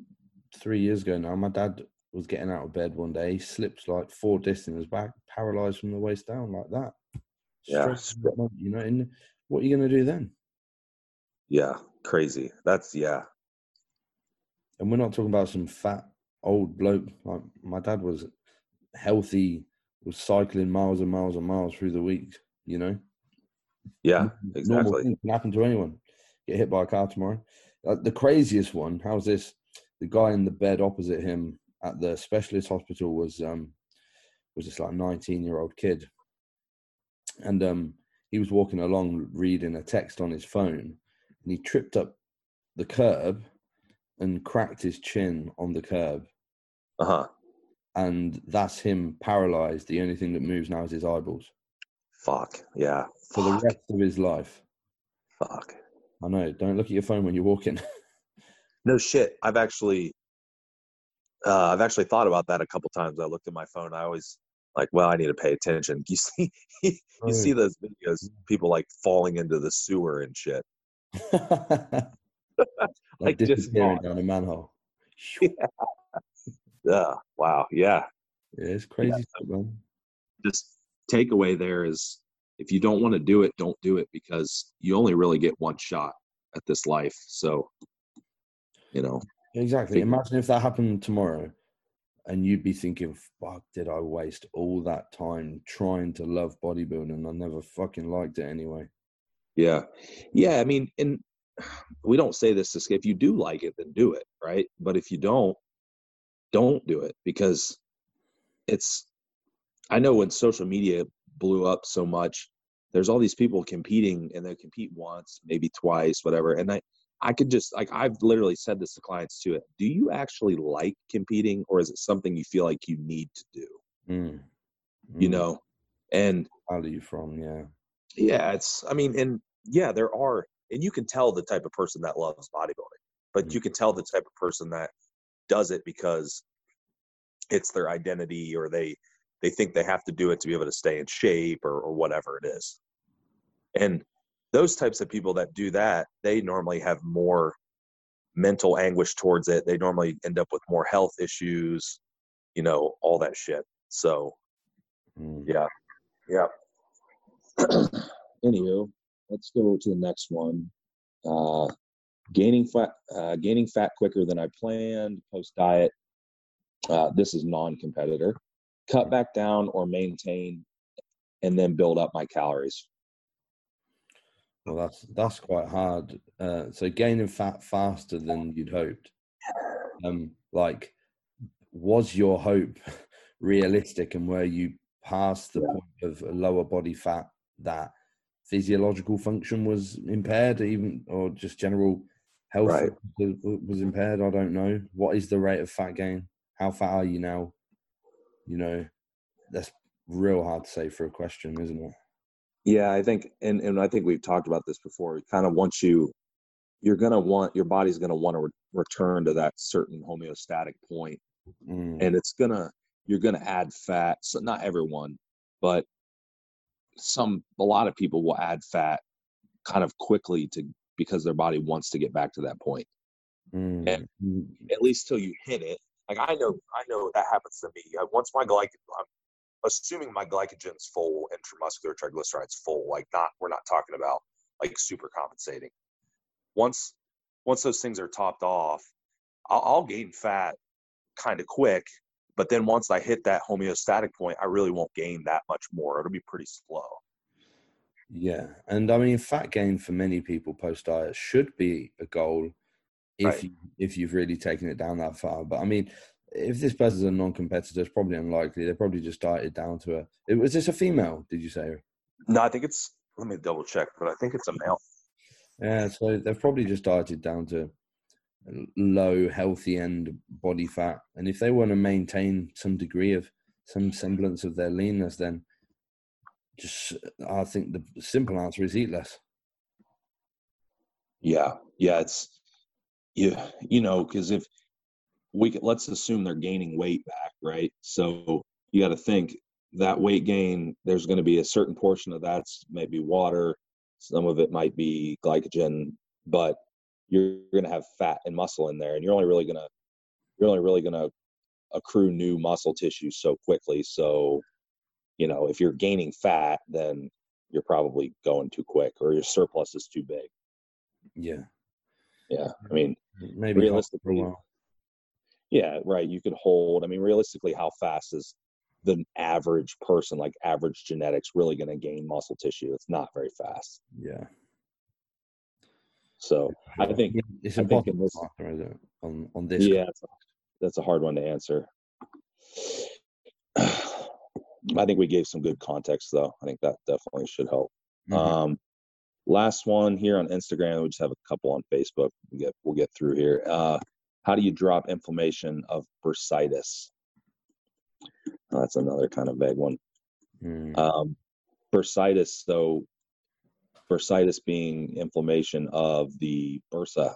three years ago now. My dad was getting out of bed one day. He slips like four discs in his back, paralyzed from the waist down like that. Yeah, you know. And what are you going to do then? Yeah, crazy. That's yeah. And we're not talking about some fat old bloke. Like my dad was healthy, was cycling miles and miles and miles through the week. You know. Yeah, exactly. can happen to anyone. Get hit by a car tomorrow. Uh, the craziest one. How's this? The guy in the bed opposite him at the specialist hospital was um was this like 19 year old kid, and um he was walking along reading a text on his phone, and he tripped up the curb and cracked his chin on the curb. Uh huh. And that's him paralyzed. The only thing that moves now is his eyeballs. Fuck. Yeah. For Fuck. the rest of his life. Fuck. I know. Don't look at your phone when you're walking. no shit. I've actually, uh, I've actually thought about that a couple times. I looked at my phone. I always like, well, I need to pay attention. You see, you oh, see those videos, people like falling into the sewer and shit. like, disappearing down a manhole. Yeah. yeah. Wow. Yeah. yeah it's crazy, yeah. man. Just takeaway there is if you don't want to do it, don't do it because you only really get one shot at this life. So, you know. Exactly. Imagine if that happened tomorrow and you'd be thinking, fuck, did I waste all that time trying to love bodybuilding? I never fucking liked it anyway. Yeah. Yeah. I mean, and we don't say this to if you do like it, then do it. Right. But if you don't, don't do it because it's, I know when social media blew up so much, there's all these people competing and they compete once, maybe twice, whatever. And I, I could just like I've literally said this to clients too. Do you actually like competing, or is it something you feel like you need to do? Mm. Mm. You know, and how are you from? Yeah, yeah. It's I mean, and yeah, there are, and you can tell the type of person that loves bodybuilding, but mm. you can tell the type of person that does it because it's their identity, or they they think they have to do it to be able to stay in shape, or or whatever it is. And those types of people that do that, they normally have more mental anguish towards it. They normally end up with more health issues, you know, all that shit. So, mm. yeah, yeah. Anywho, let's go to the next one. Uh, gaining fat, uh, gaining fat quicker than I planned post diet. Uh, this is non-competitor. Cut back down or maintain, and then build up my calories. Well, that's that's quite hard. Uh, so gaining fat faster than you'd hoped. Um, like, was your hope realistic, and were you past the point of lower body fat that physiological function was impaired, even or just general health right. was impaired? I don't know. What is the rate of fat gain? How fat are you now? You know, that's real hard to say for a question, isn't it? Yeah, I think, and and I think we've talked about this before. Kind of once you, you're gonna want your body's gonna want to re- return to that certain homeostatic point, mm. and it's gonna you're gonna add fat. So not everyone, but some a lot of people will add fat kind of quickly to because their body wants to get back to that point. Mm. And at least till you hit it, like I know, I know that happens to me. Once my glycogen, assuming my glycogen's full, intramuscular triglycerides full, like not we're not talking about like super compensating. Once once those things are topped off, I'll, I'll gain fat kind of quick, but then once I hit that homeostatic point, I really won't gain that much more. It'll be pretty slow. Yeah, and I mean, fat gain for many people post diet should be a goal if Right. you, if you've really taken it down that far. But I mean, if this person's a non-competitor, it's probably unlikely. They probably just dieted down to a. it- Was this a female? Did you say? No, I think it's. Let me double check, but I think it's a male. Yeah, so they've probably just dieted down to low, healthy end body fat, and if they want to maintain some degree of some semblance of their leanness, then just I think the simple answer is eat less. Yeah, yeah, it's you. You know, because if we let's assume they're gaining weight back, right? So you got to think that weight gain. There's going to be a certain portion of that's maybe water. Some of it might be glycogen, but you're going to have fat and muscle in there, and you're only really going to you're only really going to accrue new muscle tissue so quickly. So, you know, if you're gaining fat, then you're probably going too quick, or your surplus is too big. Yeah, Yeah, I mean, maybe hold for a realistically, yeah, right. You could hold. I mean, realistically, how fast is the average person, like average genetics, really going to gain muscle tissue? It's not very fast. Yeah, So I think, it's I think in this- to answer, is it, on on this. yeah, that's a, that's a hard one to answer. I think we gave some good context, though. I think that definitely should help. Mhm. Um, last one here on Instagram. We just have a couple on Facebook. We get we'll get through here. Uh, how do you drop inflammation of bursitis? Oh, that's another kind of vague one. Mm. Um, bursitis, so bursitis being inflammation of the bursa,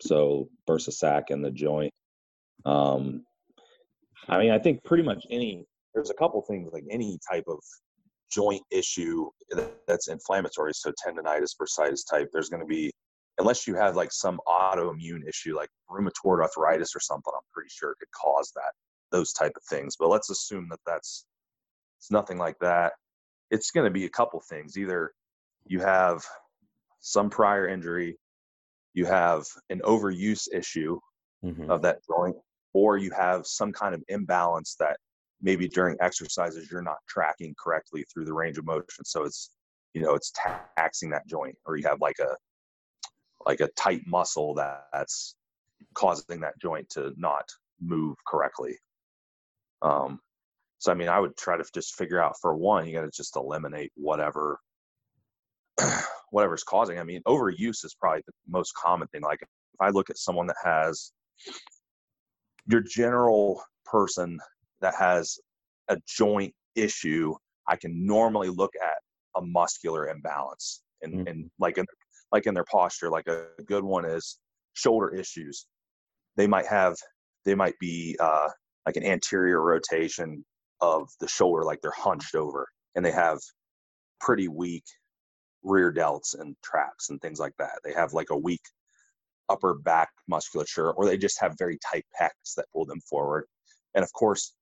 so bursa sac and the joint. Um, I mean, I think pretty much any. There's a couple things like any type of joint issue that's inflammatory. So tendonitis, bursitis type. There's going to be, unless you have like some autoimmune issue like rheumatoid arthritis or something. I'm pretty sure it could cause that those type of things. But let's assume that that's it's nothing like that. It's going to be a couple things. Either you have some prior injury, you have an overuse issue Mhm. of that joint, or you have some kind of imbalance that maybe during exercises you're not tracking correctly through the range of motion. So it's you know it's taxing that joint, or you have like a like a tight muscle that, that's causing that joint to not move correctly. Um, so I mean, I would try to just figure out for one, you got to just eliminate whatever whatever's causing. I mean, overuse is probably the most common thing. Like if I look at someone that has your general person that has a joint issue, I can normally look at a muscular imbalance and, Mhm. and like in like in their posture. Like a good one is shoulder issues. They might have they might be uh, like an anterior rotation of the shoulder, like they're hunched over, and they have pretty weak rear delts and traps and things like that. They have like a weak upper back musculature, or they just have very tight pecs that pull them forward. And of course,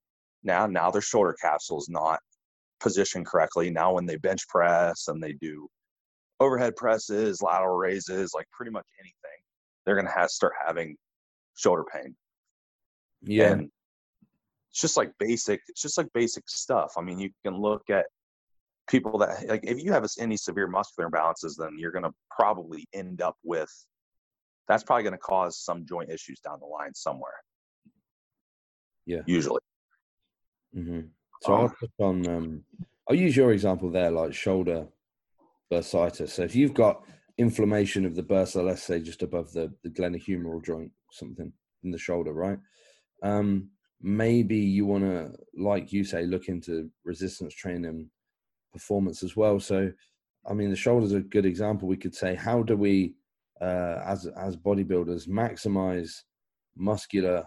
now now their shoulder capsule is not positioned correctly. Now when they bench press and they do overhead presses, lateral raises, like pretty much anything, they're gonna have start having shoulder pain. Yeah, And it's just like basic, it's just like basic stuff. I mean, you can look at people that like if you have any severe muscular imbalances, then you're gonna probably end up with that's probably gonna cause some joint issues down the line somewhere. Yeah. Usually. Mm-hmm. So I'll put on. Um, I'll use your example there, like shoulder bursitis. So if you've got inflammation of the bursa, let's say just above the the glenohumeral joint, something in the shoulder, right? Um, maybe you want to, like you say, look into resistance training performance as well. So, I mean, the shoulder's are a good example. We could say, how do we, uh, as as bodybuilders, maximize muscular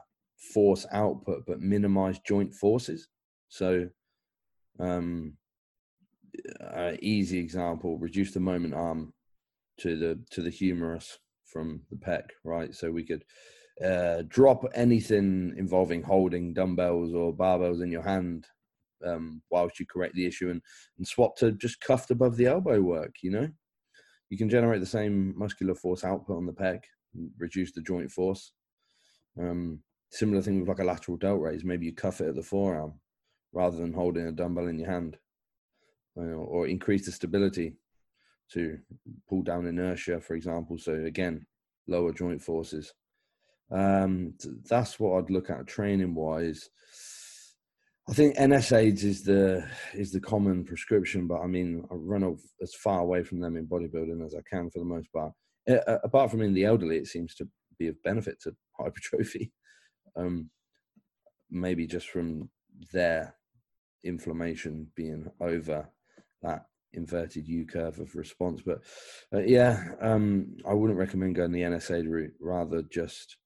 force output but minimize joint forces? So, um, uh, easy example: reduce the moment arm to the to the humerus from the pec, right? So we could uh, drop anything involving holding dumbbells or barbells in your hand um, whilst you correct the issue, and, and swap to just cuffed above the elbow work. You know, you can generate the same muscular force output on the pec, reduce the joint force. Um, similar thing with like a lateral delt raise. Maybe you cuff it at the forearm rather than holding a dumbbell in your hand, or increase the stability to pull down inertia, for example. So again, lower joint forces. Um, that's what I'd look at training wise. I think NSAIDs is the is the common prescription, but I mean I run as far away from them in bodybuilding as I can for the most part. Uh, apart from in the elderly, it seems to be of benefit to hypertrophy. Um, maybe just from their inflammation being over that inverted U curve of response. But uh, yeah, um, I wouldn't recommend going the NSAID route. Rather, just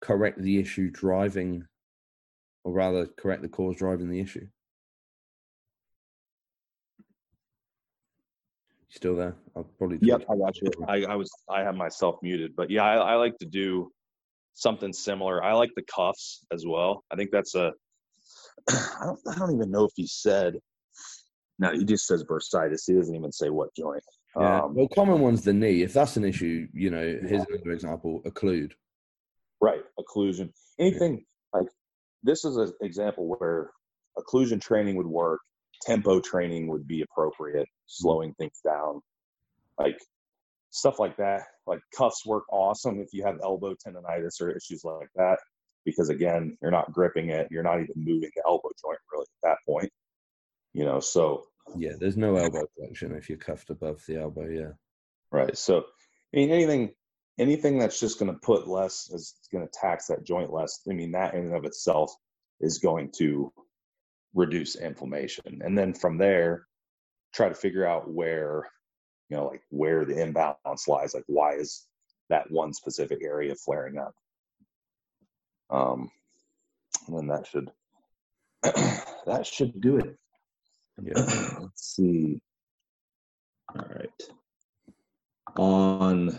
correct the issue driving, or rather, correct the cause driving the issue. Still there? I'll probably. Yep, I got you. I, I, was. I have myself muted, but yeah, I, I like to do something similar. I like the cuffs as well. I think that's a. I don't. I don't even know if he said. No, he just says bursitis. He doesn't even say what joint. Yeah. Um, well, common one's the knee. If that's an issue, you know, here's another example: occlude. Right, occlusion. Anything yeah. like this is an example where occlusion training would work. Tempo training would be appropriate. Slowing things down, like stuff like that. Like cuffs work awesome if you have elbow tendonitis or issues like that, because again, you're not gripping it. You're not even moving the elbow joint really at that point. You know, so yeah, there's no elbow flexion if you're cuffed above the elbow. Yeah, right. So I mean, anything anything that's just going to put less is going to tax that joint less. I mean, that in and of itself is going to reduce inflammation, and then from there, try to figure out where you know, like where the imbalance lies, like why is that one specific area flaring up? Um, and then that should that should do it. Yeah. Let's see. All right. On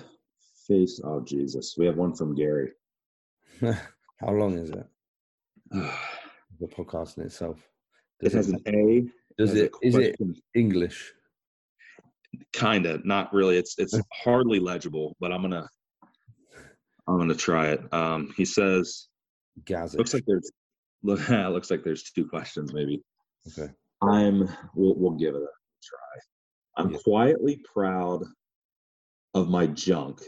face, oh Jesus, we have one from Gary. How long is it? the podcast in itself. Does it has an A. Does it? Is it English? kind of not really it's it's hardly legible but i'm gonna i'm gonna try it um he says Gazic. looks like there's look looks like there's two questions maybe okay i'm we'll, we'll give it a try i'm yeah. quietly proud of my junk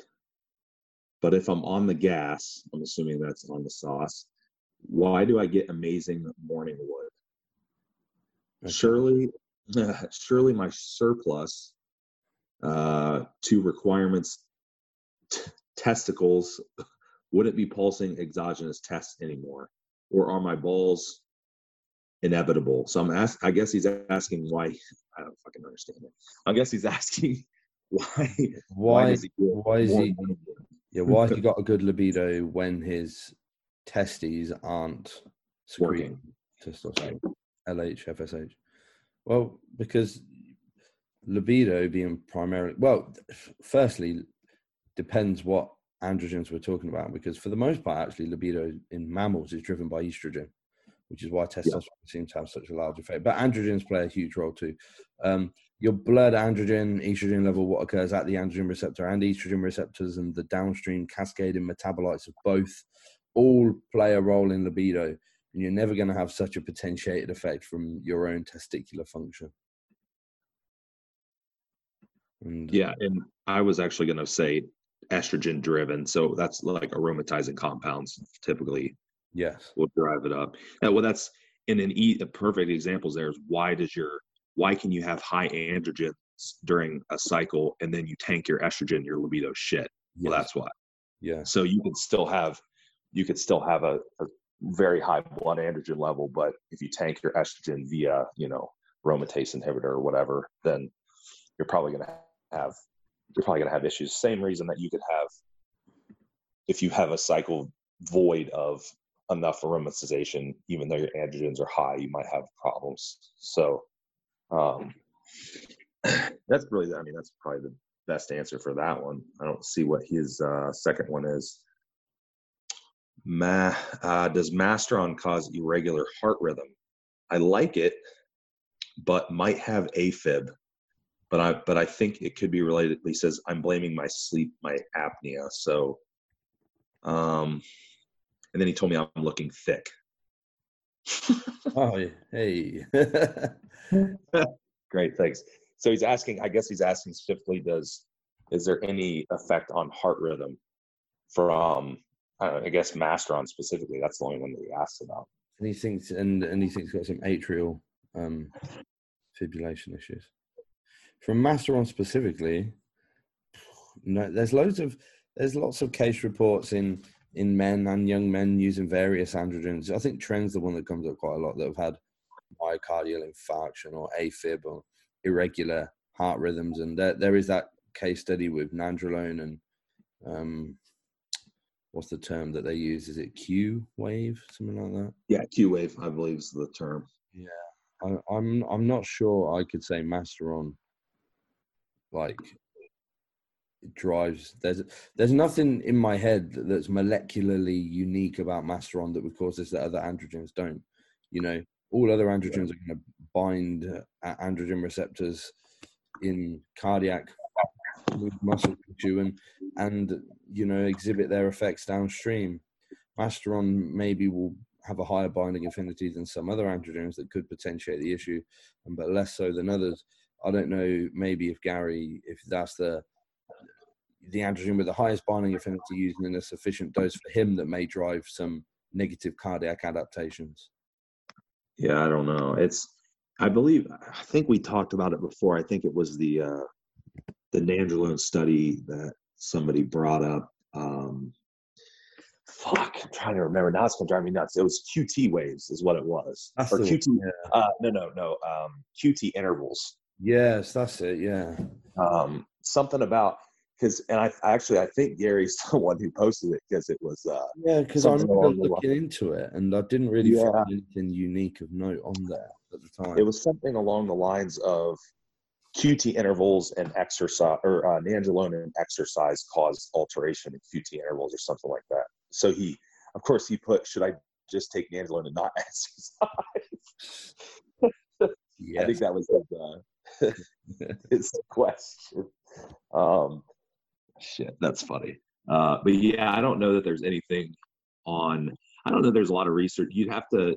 but if i'm on the gas i'm assuming that's on the sauce why do i get amazing morning wood? Okay. surely surely my surplus uh, two requirements t- testicles wouldn't be pulsing exogenous tests anymore or are my balls inevitable? So i'm ask i guess he's asking why i don't fucking understand it. I guess he's asking why why, why is he, why is he yeah why has he got a good libido when his testes aren't secreting testosterone? Lh fsh well because libido being primarily well firstly depends what androgens we're talking about because for the most part actually libido in mammals is driven by estrogen which is why testosterone yeah. seems to have such a large effect but androgens play a huge role too um, your blood androgen estrogen level what occurs at the androgen receptor and estrogen receptors and the downstream cascading metabolites of both all play a role in libido and you're never going to have such a potentiated effect from your own testicular function and yeah, and I was actually going to say estrogen driven. So that's like aromatizing compounds typically. Yes. Will drive it up. Now, well, that's in an e a perfect examples there is why does your why can you have high androgens during a cycle and then you tank your estrogen, your libido shit. Yes. Well, that's why. Yeah. So you could still have you could still have a, a very high blood androgen level, but if you tank your estrogen via, you know, aromatase inhibitor or whatever, then you're probably going to have you're probably going to have issues. Same reason that you could have if you have a cycle void of enough aromatization, even though your androgens are high, you might have problems. So um, that's really, I mean, that's probably the best answer for that one. I don't see what his uh, second one is. Ma, uh, does Masteron cause irregular heart rhythm? I like it, but might have AFib but I but I think it could be related. He says I'm blaming my sleep, my apnea. So, um, and then he told me I'm looking thick. oh hey, great, thanks. so he's asking. I guess he's asking specifically, does is there any effect on heart rhythm from uh, I guess Masteron specifically? That's the only one that he asked about. And he thinks, and and he thinks got some atrial um, fibrillation issues. From Masteron specifically, no, there's loads of there's lots of case reports in in men and young men using various androgens. I think Tren's the one that comes up quite a lot that have had myocardial infarction or AFib or irregular heart rhythms, and there, there is that case study with nandrolone and um, what's the term that they use? Is it Q wave, something like that? Yeah, Q wave, I believe is the term. Yeah, I, I'm I'm not sure I could say Masteron like it drives. There's there's nothing in my head that's molecularly unique about Masteron that would cause this that other androgens don't. You know, all other androgens are going to bind uh, androgen receptors in cardiac muscle tissue and and you know exhibit their effects downstream. Masteron maybe will have a higher binding affinity than some other androgens that could potentiate the issue, but less so than others. I don't know. Maybe if Gary, if that's the the androgen with the highest binding affinity using in a sufficient dose for him that may drive some negative cardiac adaptations. Yeah, I don't know. It's I believe I think we talked about it before. I think it was the uh the Nandrolone study that somebody brought up. Um fuck, I'm trying to remember. Now it's gonna drive me nuts. It was QT waves, is what it was. That's or QT yeah. uh no no no um QT intervals. Yes, that's it. Yeah. Um something about because and I actually I think Gary's the one who posted it because it was uh Yeah, because I remember looking into it and I didn't really Yeah. find anything unique of note on there at the time. it was something along the lines of QT intervals and exercise or uh, nandrolone and exercise cause alteration in QT intervals or something like that. So he, of course, he put, should I just take nandrolone and not exercise? I think that was his, uh, his question. Um, shit, that's funny. Uh, but yeah, I don't know that there's anything on. I don't know. There's a lot of research. You'd have to,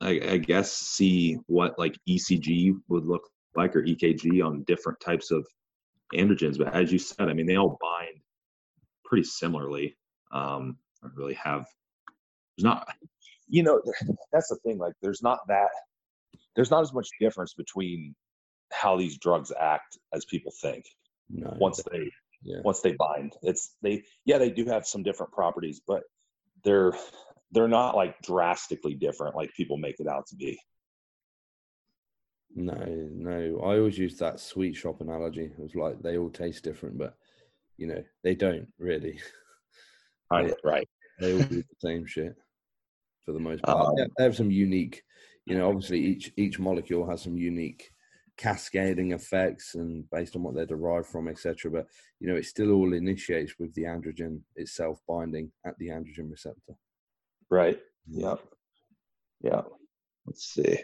I, I guess, see what like ECG would look like or EKG on different types of androgens. But as you said, I mean, they all bind pretty similarly. Um, I really have. There's not. You know, that's the thing. Like, there's not that. There's not as much difference between how these drugs act as people think no, once they yeah. once they bind it's they yeah they do have some different properties but they're they're not like drastically different like people make it out to be No, no. I always use that sweet shop analogy. It was like they all taste different, but you know, they don't really. right right They all do the same shit for the most part. Um, They- they have some unique, you know, obviously each each molecule has some unique cascading effects and based on what they're derived from, etc. But you know, it still all initiates with the androgen itself binding at the androgen receptor. right. Yep. Yep. Let's see.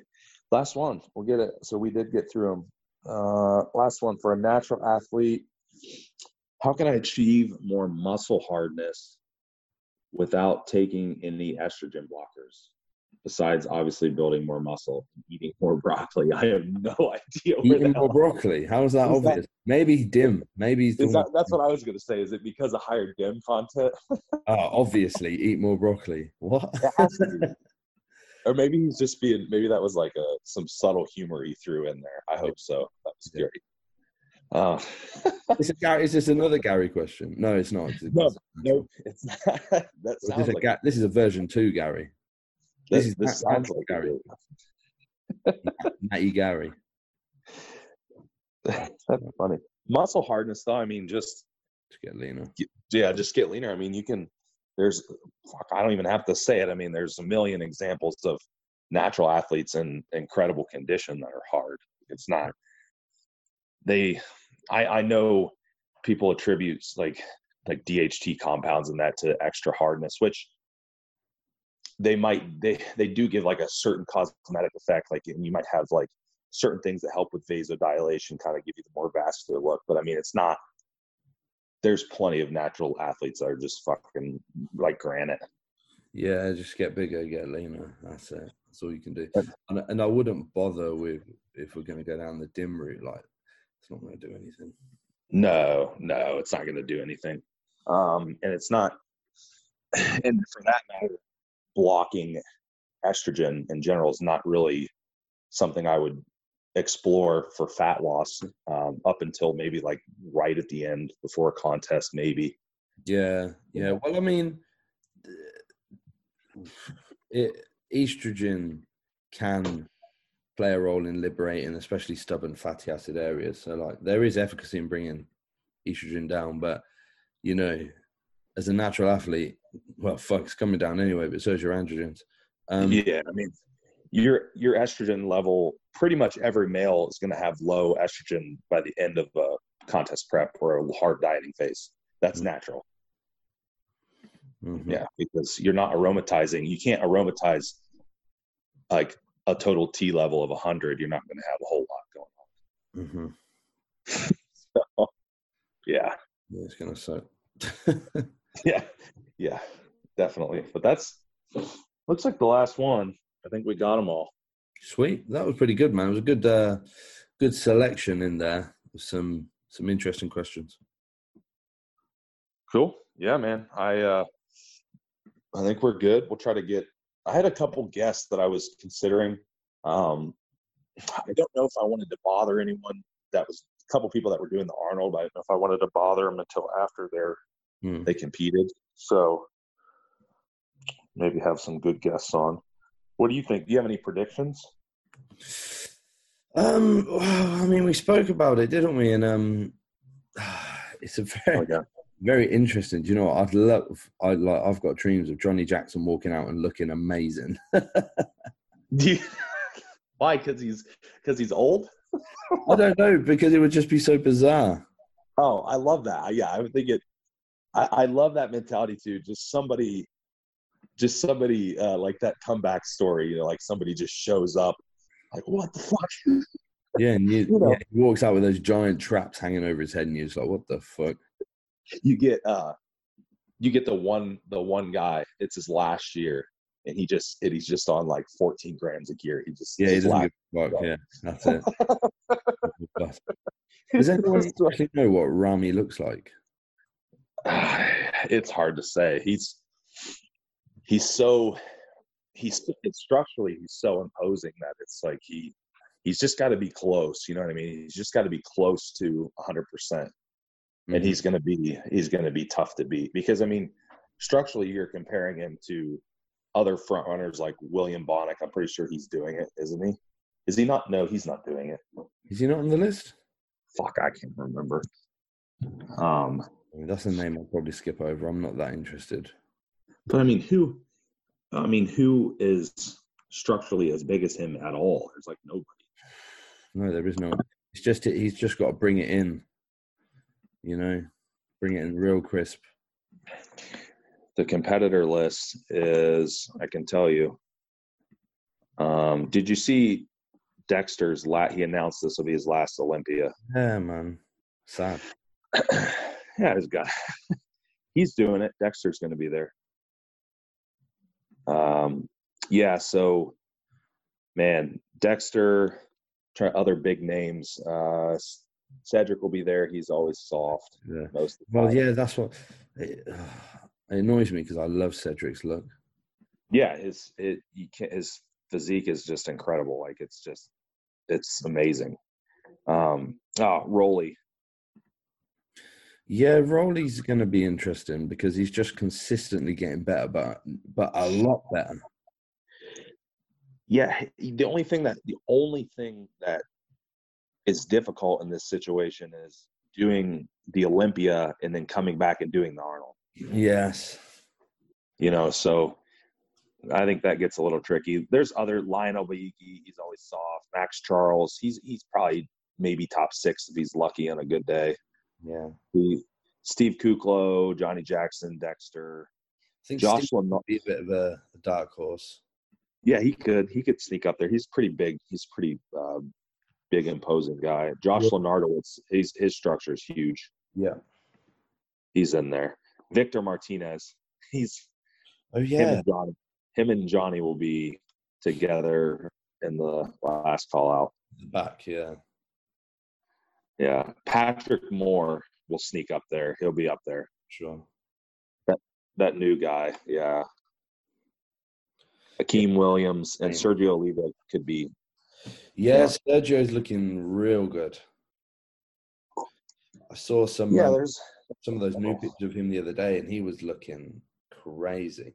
Last one. We'll get it. So we did get through them uh last one. For a natural athlete how can i achieve more muscle hardness without taking any estrogen blockers besides obviously building more muscle eating more broccoli i have no idea Eating more broccoli. How is that Is that- obvious? Maybe DIM. Maybe that, that's what I was going to say. Is it because of higher DIM content? Oh, obviously, eat more broccoli. What? It has to be. or maybe he's just being. Maybe that was like a some subtle humor he threw in there. I hope so. That was Yeah. great. Uh, is, it Gary, is this another Gary question? No, it's not. It's- no, no, it's not. that sounds this, a like Ga- this is a version two, Gary. This, is this sounds like Gary. Matty Gary. That's funny. Muscle hardness, though. I mean, just To get leaner. yeah, just get leaner. I mean, you can. There's, fuck, I don't even have to say it. I mean, there's a million examples of natural athletes in incredible condition that are hard. It's not. They, I, I know people attribute like like DHT compounds and that to extra hardness, which they might they they do give like a certain cosmetic effect. Like and you might have like certain things that help with vasodilation, kind of give you the more vascular look. But I mean, it's not there's plenty of natural athletes that are just fucking like granite. Yeah, just get bigger, get leaner. That's it. That's all you can do. And, and I wouldn't bother with if we're going to go down the DIM route. Like, It's not going to do anything. No, no, it's not going to do anything. Um, and it's not, and for that matter, blocking estrogen in general is not really something I would explore for fat loss um, up until maybe like right at the end before a contest, maybe. Yeah, yeah. Well, I mean, it, estrogen can play a role in liberating, especially stubborn fatty acid areas. So, like, there is efficacy in bringing estrogen down, but you know, as a natural athlete, well, fuck, it's coming down anyway. But so is your androgens. Um, yeah, I mean, your your estrogen level. Pretty much every male is going to have low estrogen by the end of a contest prep or a hard dieting phase. That's mm-hmm. natural. Mm-hmm. Yeah, because you're not aromatizing. You can't aromatize like a total T level of 100. You're not going to have a whole lot going on. Mm-hmm. so, yeah. yeah. It's going to suck. yeah. Yeah, definitely. But that's looks like the last one. I think we got them all. Sweet. That was pretty good, man. It was a good, uh, good selection in there. Some some interesting questions. Cool. Yeah, man. I uh, I think we're good. We'll try to get. I had a couple guests that I was considering. Um, I don't know if I wanted to bother anyone. That was a couple people that were doing the Arnold. I don't know if I wanted to bother them until after they're hmm. they competed. So maybe have some good guests on. What do you think? Do you have any predictions? Um, well, I mean, we spoke about it, didn't we? And um, it's a very, oh, yeah very interesting. Do you know what? I'd love. I like. I've got dreams of Johnny Jackson walking out and looking amazing. you, why? Because he's because he's old. I don't know because it would just be so bizarre. Oh, I love that. Yeah, I would think it. I, I love that mentality too. Just somebody, just somebody uh, like that comeback story. You know, like somebody just shows up, like what the fuck. Yeah, and you, you know, yeah, he walks out with those giant traps hanging over his head, and you're just like, "What the fuck?" you get uh you get the one the one guy it's his last year and he just and he's just on like 14 grams a gear he just yeah he doesn't give yeah that's it does anyone actually know what Ramy looks like it's hard to say he's he's so he's structurally he's so imposing that it's like he he's just got to be close you know what i mean he's just got to be close to 100% and mm-hmm. he's going to be he's going to be tough to beat because I mean, structurally, you're comparing him to other front runners like William Bonac. I'm pretty sure he's doing it, isn't he? Is he not? No, he's not doing it. Is he not on the list? Fuck, I can't remember. Um, I mean, that's a name I'll probably skip over. I'm not that interested. But I mean, who? I mean, who is structurally as big as him at all? There's like nobody. No, there is no. It's just he's just got to bring it in you know, bring it in real crisp. The competitor list is, I can tell you. Um, did you see Dexter's lat? He announced this will be his last Olympia. Yeah, man. Sad. yeah, he's got. he's doing it. Dexter's going to be there. Um, yeah. So, man, Dexter. Try other big names. Uh, Cedric will be there. He's always soft. Yeah. Most well, yeah, that's what it, it annoys me because I love Cedric's look. Yeah, his it you can't, his physique is just incredible. Like it's just it's amazing. Um, oh, Rolly. Yeah, Rolly's going to be interesting because he's just consistently getting better, but but a lot better. Yeah, the only thing that the only thing that is difficult in this situation is doing the Olympia and then coming back and doing the Arnold. Yes. You know, so I think that gets a little tricky. There's other Lionel Beyeke, he's always soft. Max Charles, he's he's probably maybe top six if he's lucky on a good day. Yeah. He, Steve Kuclo, Johnny Jackson, Dexter. I think Joshua Steve be a bit of a, a, dark horse. Yeah, he could. He could sneak up there. He's pretty big. He's pretty uh, big imposing guy. Josh yeah. Lenartowicz, he's his structure is huge. Yeah, he's in there. Victor Martinez, he's oh yeah. Him and Johnny, him and Johnny will be together in the last call out. Back, yeah. Yeah, Patrick Moore will sneak up there. He'll be up there. Sure. That that new guy, yeah. Akim Williams and Sergio Oliva could be. Yes, Yeah, Sergio's looking real good. I saw some. Yeah, um, there's some of those new pictures of him the other day, and he was looking crazy.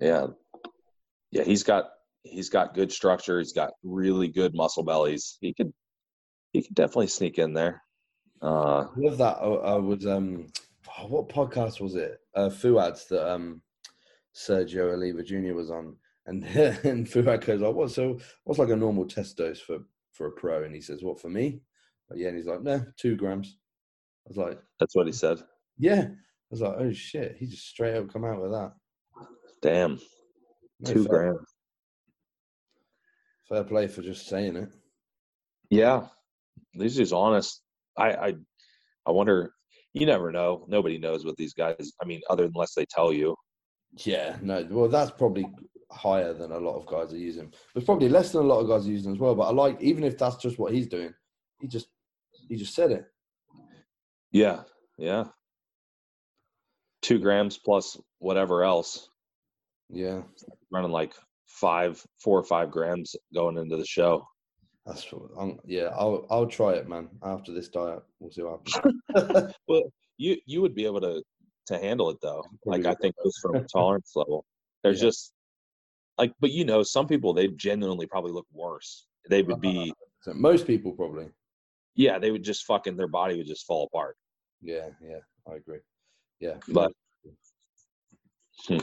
yeah, yeah. He's got he's got good structure. He's got really good muscle bellies. He could he could definitely sneak in there. Uh, I love that. I, I was um, oh, what podcast was it? Uh, Fouad's that um, Sergio Oliva Jr. was on, and and Fuad goes, "Oh, what? So what's like a normal test dose for for a pro?" And he says, "What for me?" Like, yeah, and he's like, "No, two grams." I was like, that's what he said. "Yeah." I was like, "Oh shit!" He just straight up come out with that. Damn, No, two fair, grams. fair play for just saying it. Yeah, he's just honest. I, I I wonder. You never know. Nobody knows what these guys. I mean, other than unless they tell you. Yeah, no. Well, that's probably higher than a lot of guys are using. There's probably less than a lot of guys are using as well. But I like, even if that's just what he's doing, he just he just said it. Yeah, yeah. Two grams plus whatever else. Yeah, Running like five, four or five grams going into the show. That's what. I'm, yeah, I'll I'll try it, man. After this diet, we'll see what happens. Well, you you would be able to to handle it though. Like I think just from a tolerance level, there's Yeah. just like, but you know, some people they genuinely probably look worse. They would be, uh, so most people probably. yeah, they would just fucking their body would just fall apart. Yeah, yeah, I agree. Yeah, But hmm.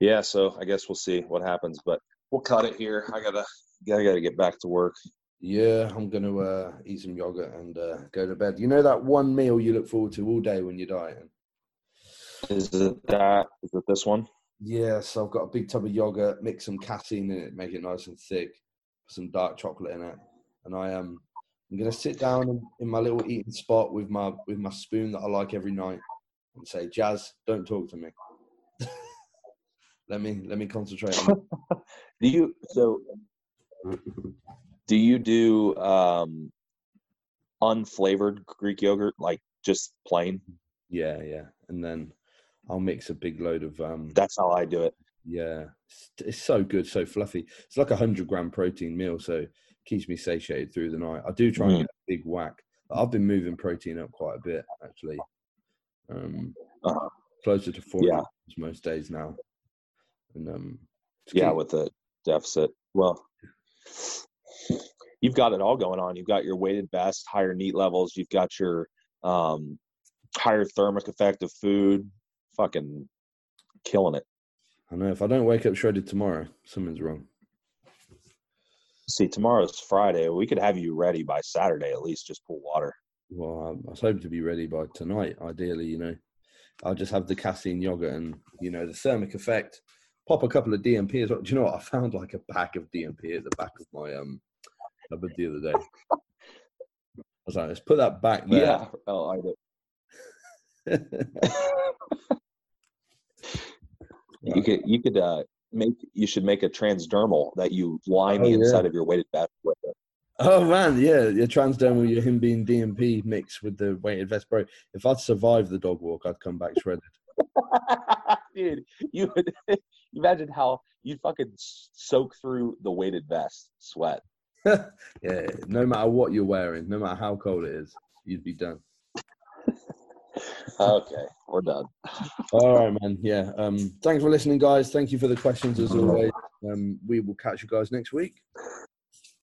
yeah, so I guess we'll see what happens. But we'll cut it here. I gotta I gotta get back to work. Yeah, I'm gonna uh, eat some yogurt and uh, go to bed. You know that one meal you look forward to all day when you're dieting. Is it that? Is it this one? Yeah, so I've got a big tub of yogurt, mix some casein in it, make it nice and thick, some dark chocolate in it, and I am I'm gonna sit down in, in my little eating spot with my with my spoon that I like every night and say, Jazz, don't talk to me. let me let me concentrate on Do you so? Do you do um unflavored Greek yogurt, like just plain? Yeah, yeah. And then I'll mix a big load of um That's how I do it. yeah. It's, it's so good, so fluffy. It's like a hundred gram protein meal, so it keeps me satiated through the night. I do try and Mm. get a big whack. I've been moving protein up quite a bit actually. Um Uh-huh. closer to four Yeah. most days now. And um Yeah, key. with the deficit. Well, you've got it all going on. You've got your weighted vest, higher neat levels. You've got your um, higher thermic effect of food. Fucking killing it. I know if I don't wake up shredded tomorrow, something's wrong. See, tomorrow's Friday. We could have you ready by Saturday at least. Just pull water. Well, I I was hoping to be ready by tonight, ideally, you know. I'll just have the casein yogurt and, you know, the thermic effect. Pop a couple of DNPs. Do you know what? I found like a pack of DNP at the back of my um cupboard the other day. I was like, let's put that back there. Yeah. Oh, I do. You could. You could uh, make. You should make a transdermal that you line Oh, the yeah. inside of your weighted vest with. It. oh man, yeah, your transdermal, your him being DNP mixed with the weighted vest, bro. If I'd survived the dog walk, I'd come back shredded. Dude, you would imagine how you'd fucking soak through the weighted vest sweat. yeah, no matter what you're wearing, no matter how cold it is, you'd be done. Okay, we're done. All right, man. Yeah. Um, thanks for listening, guys. Thank you for the questions as always. Um, we will catch you guys next week.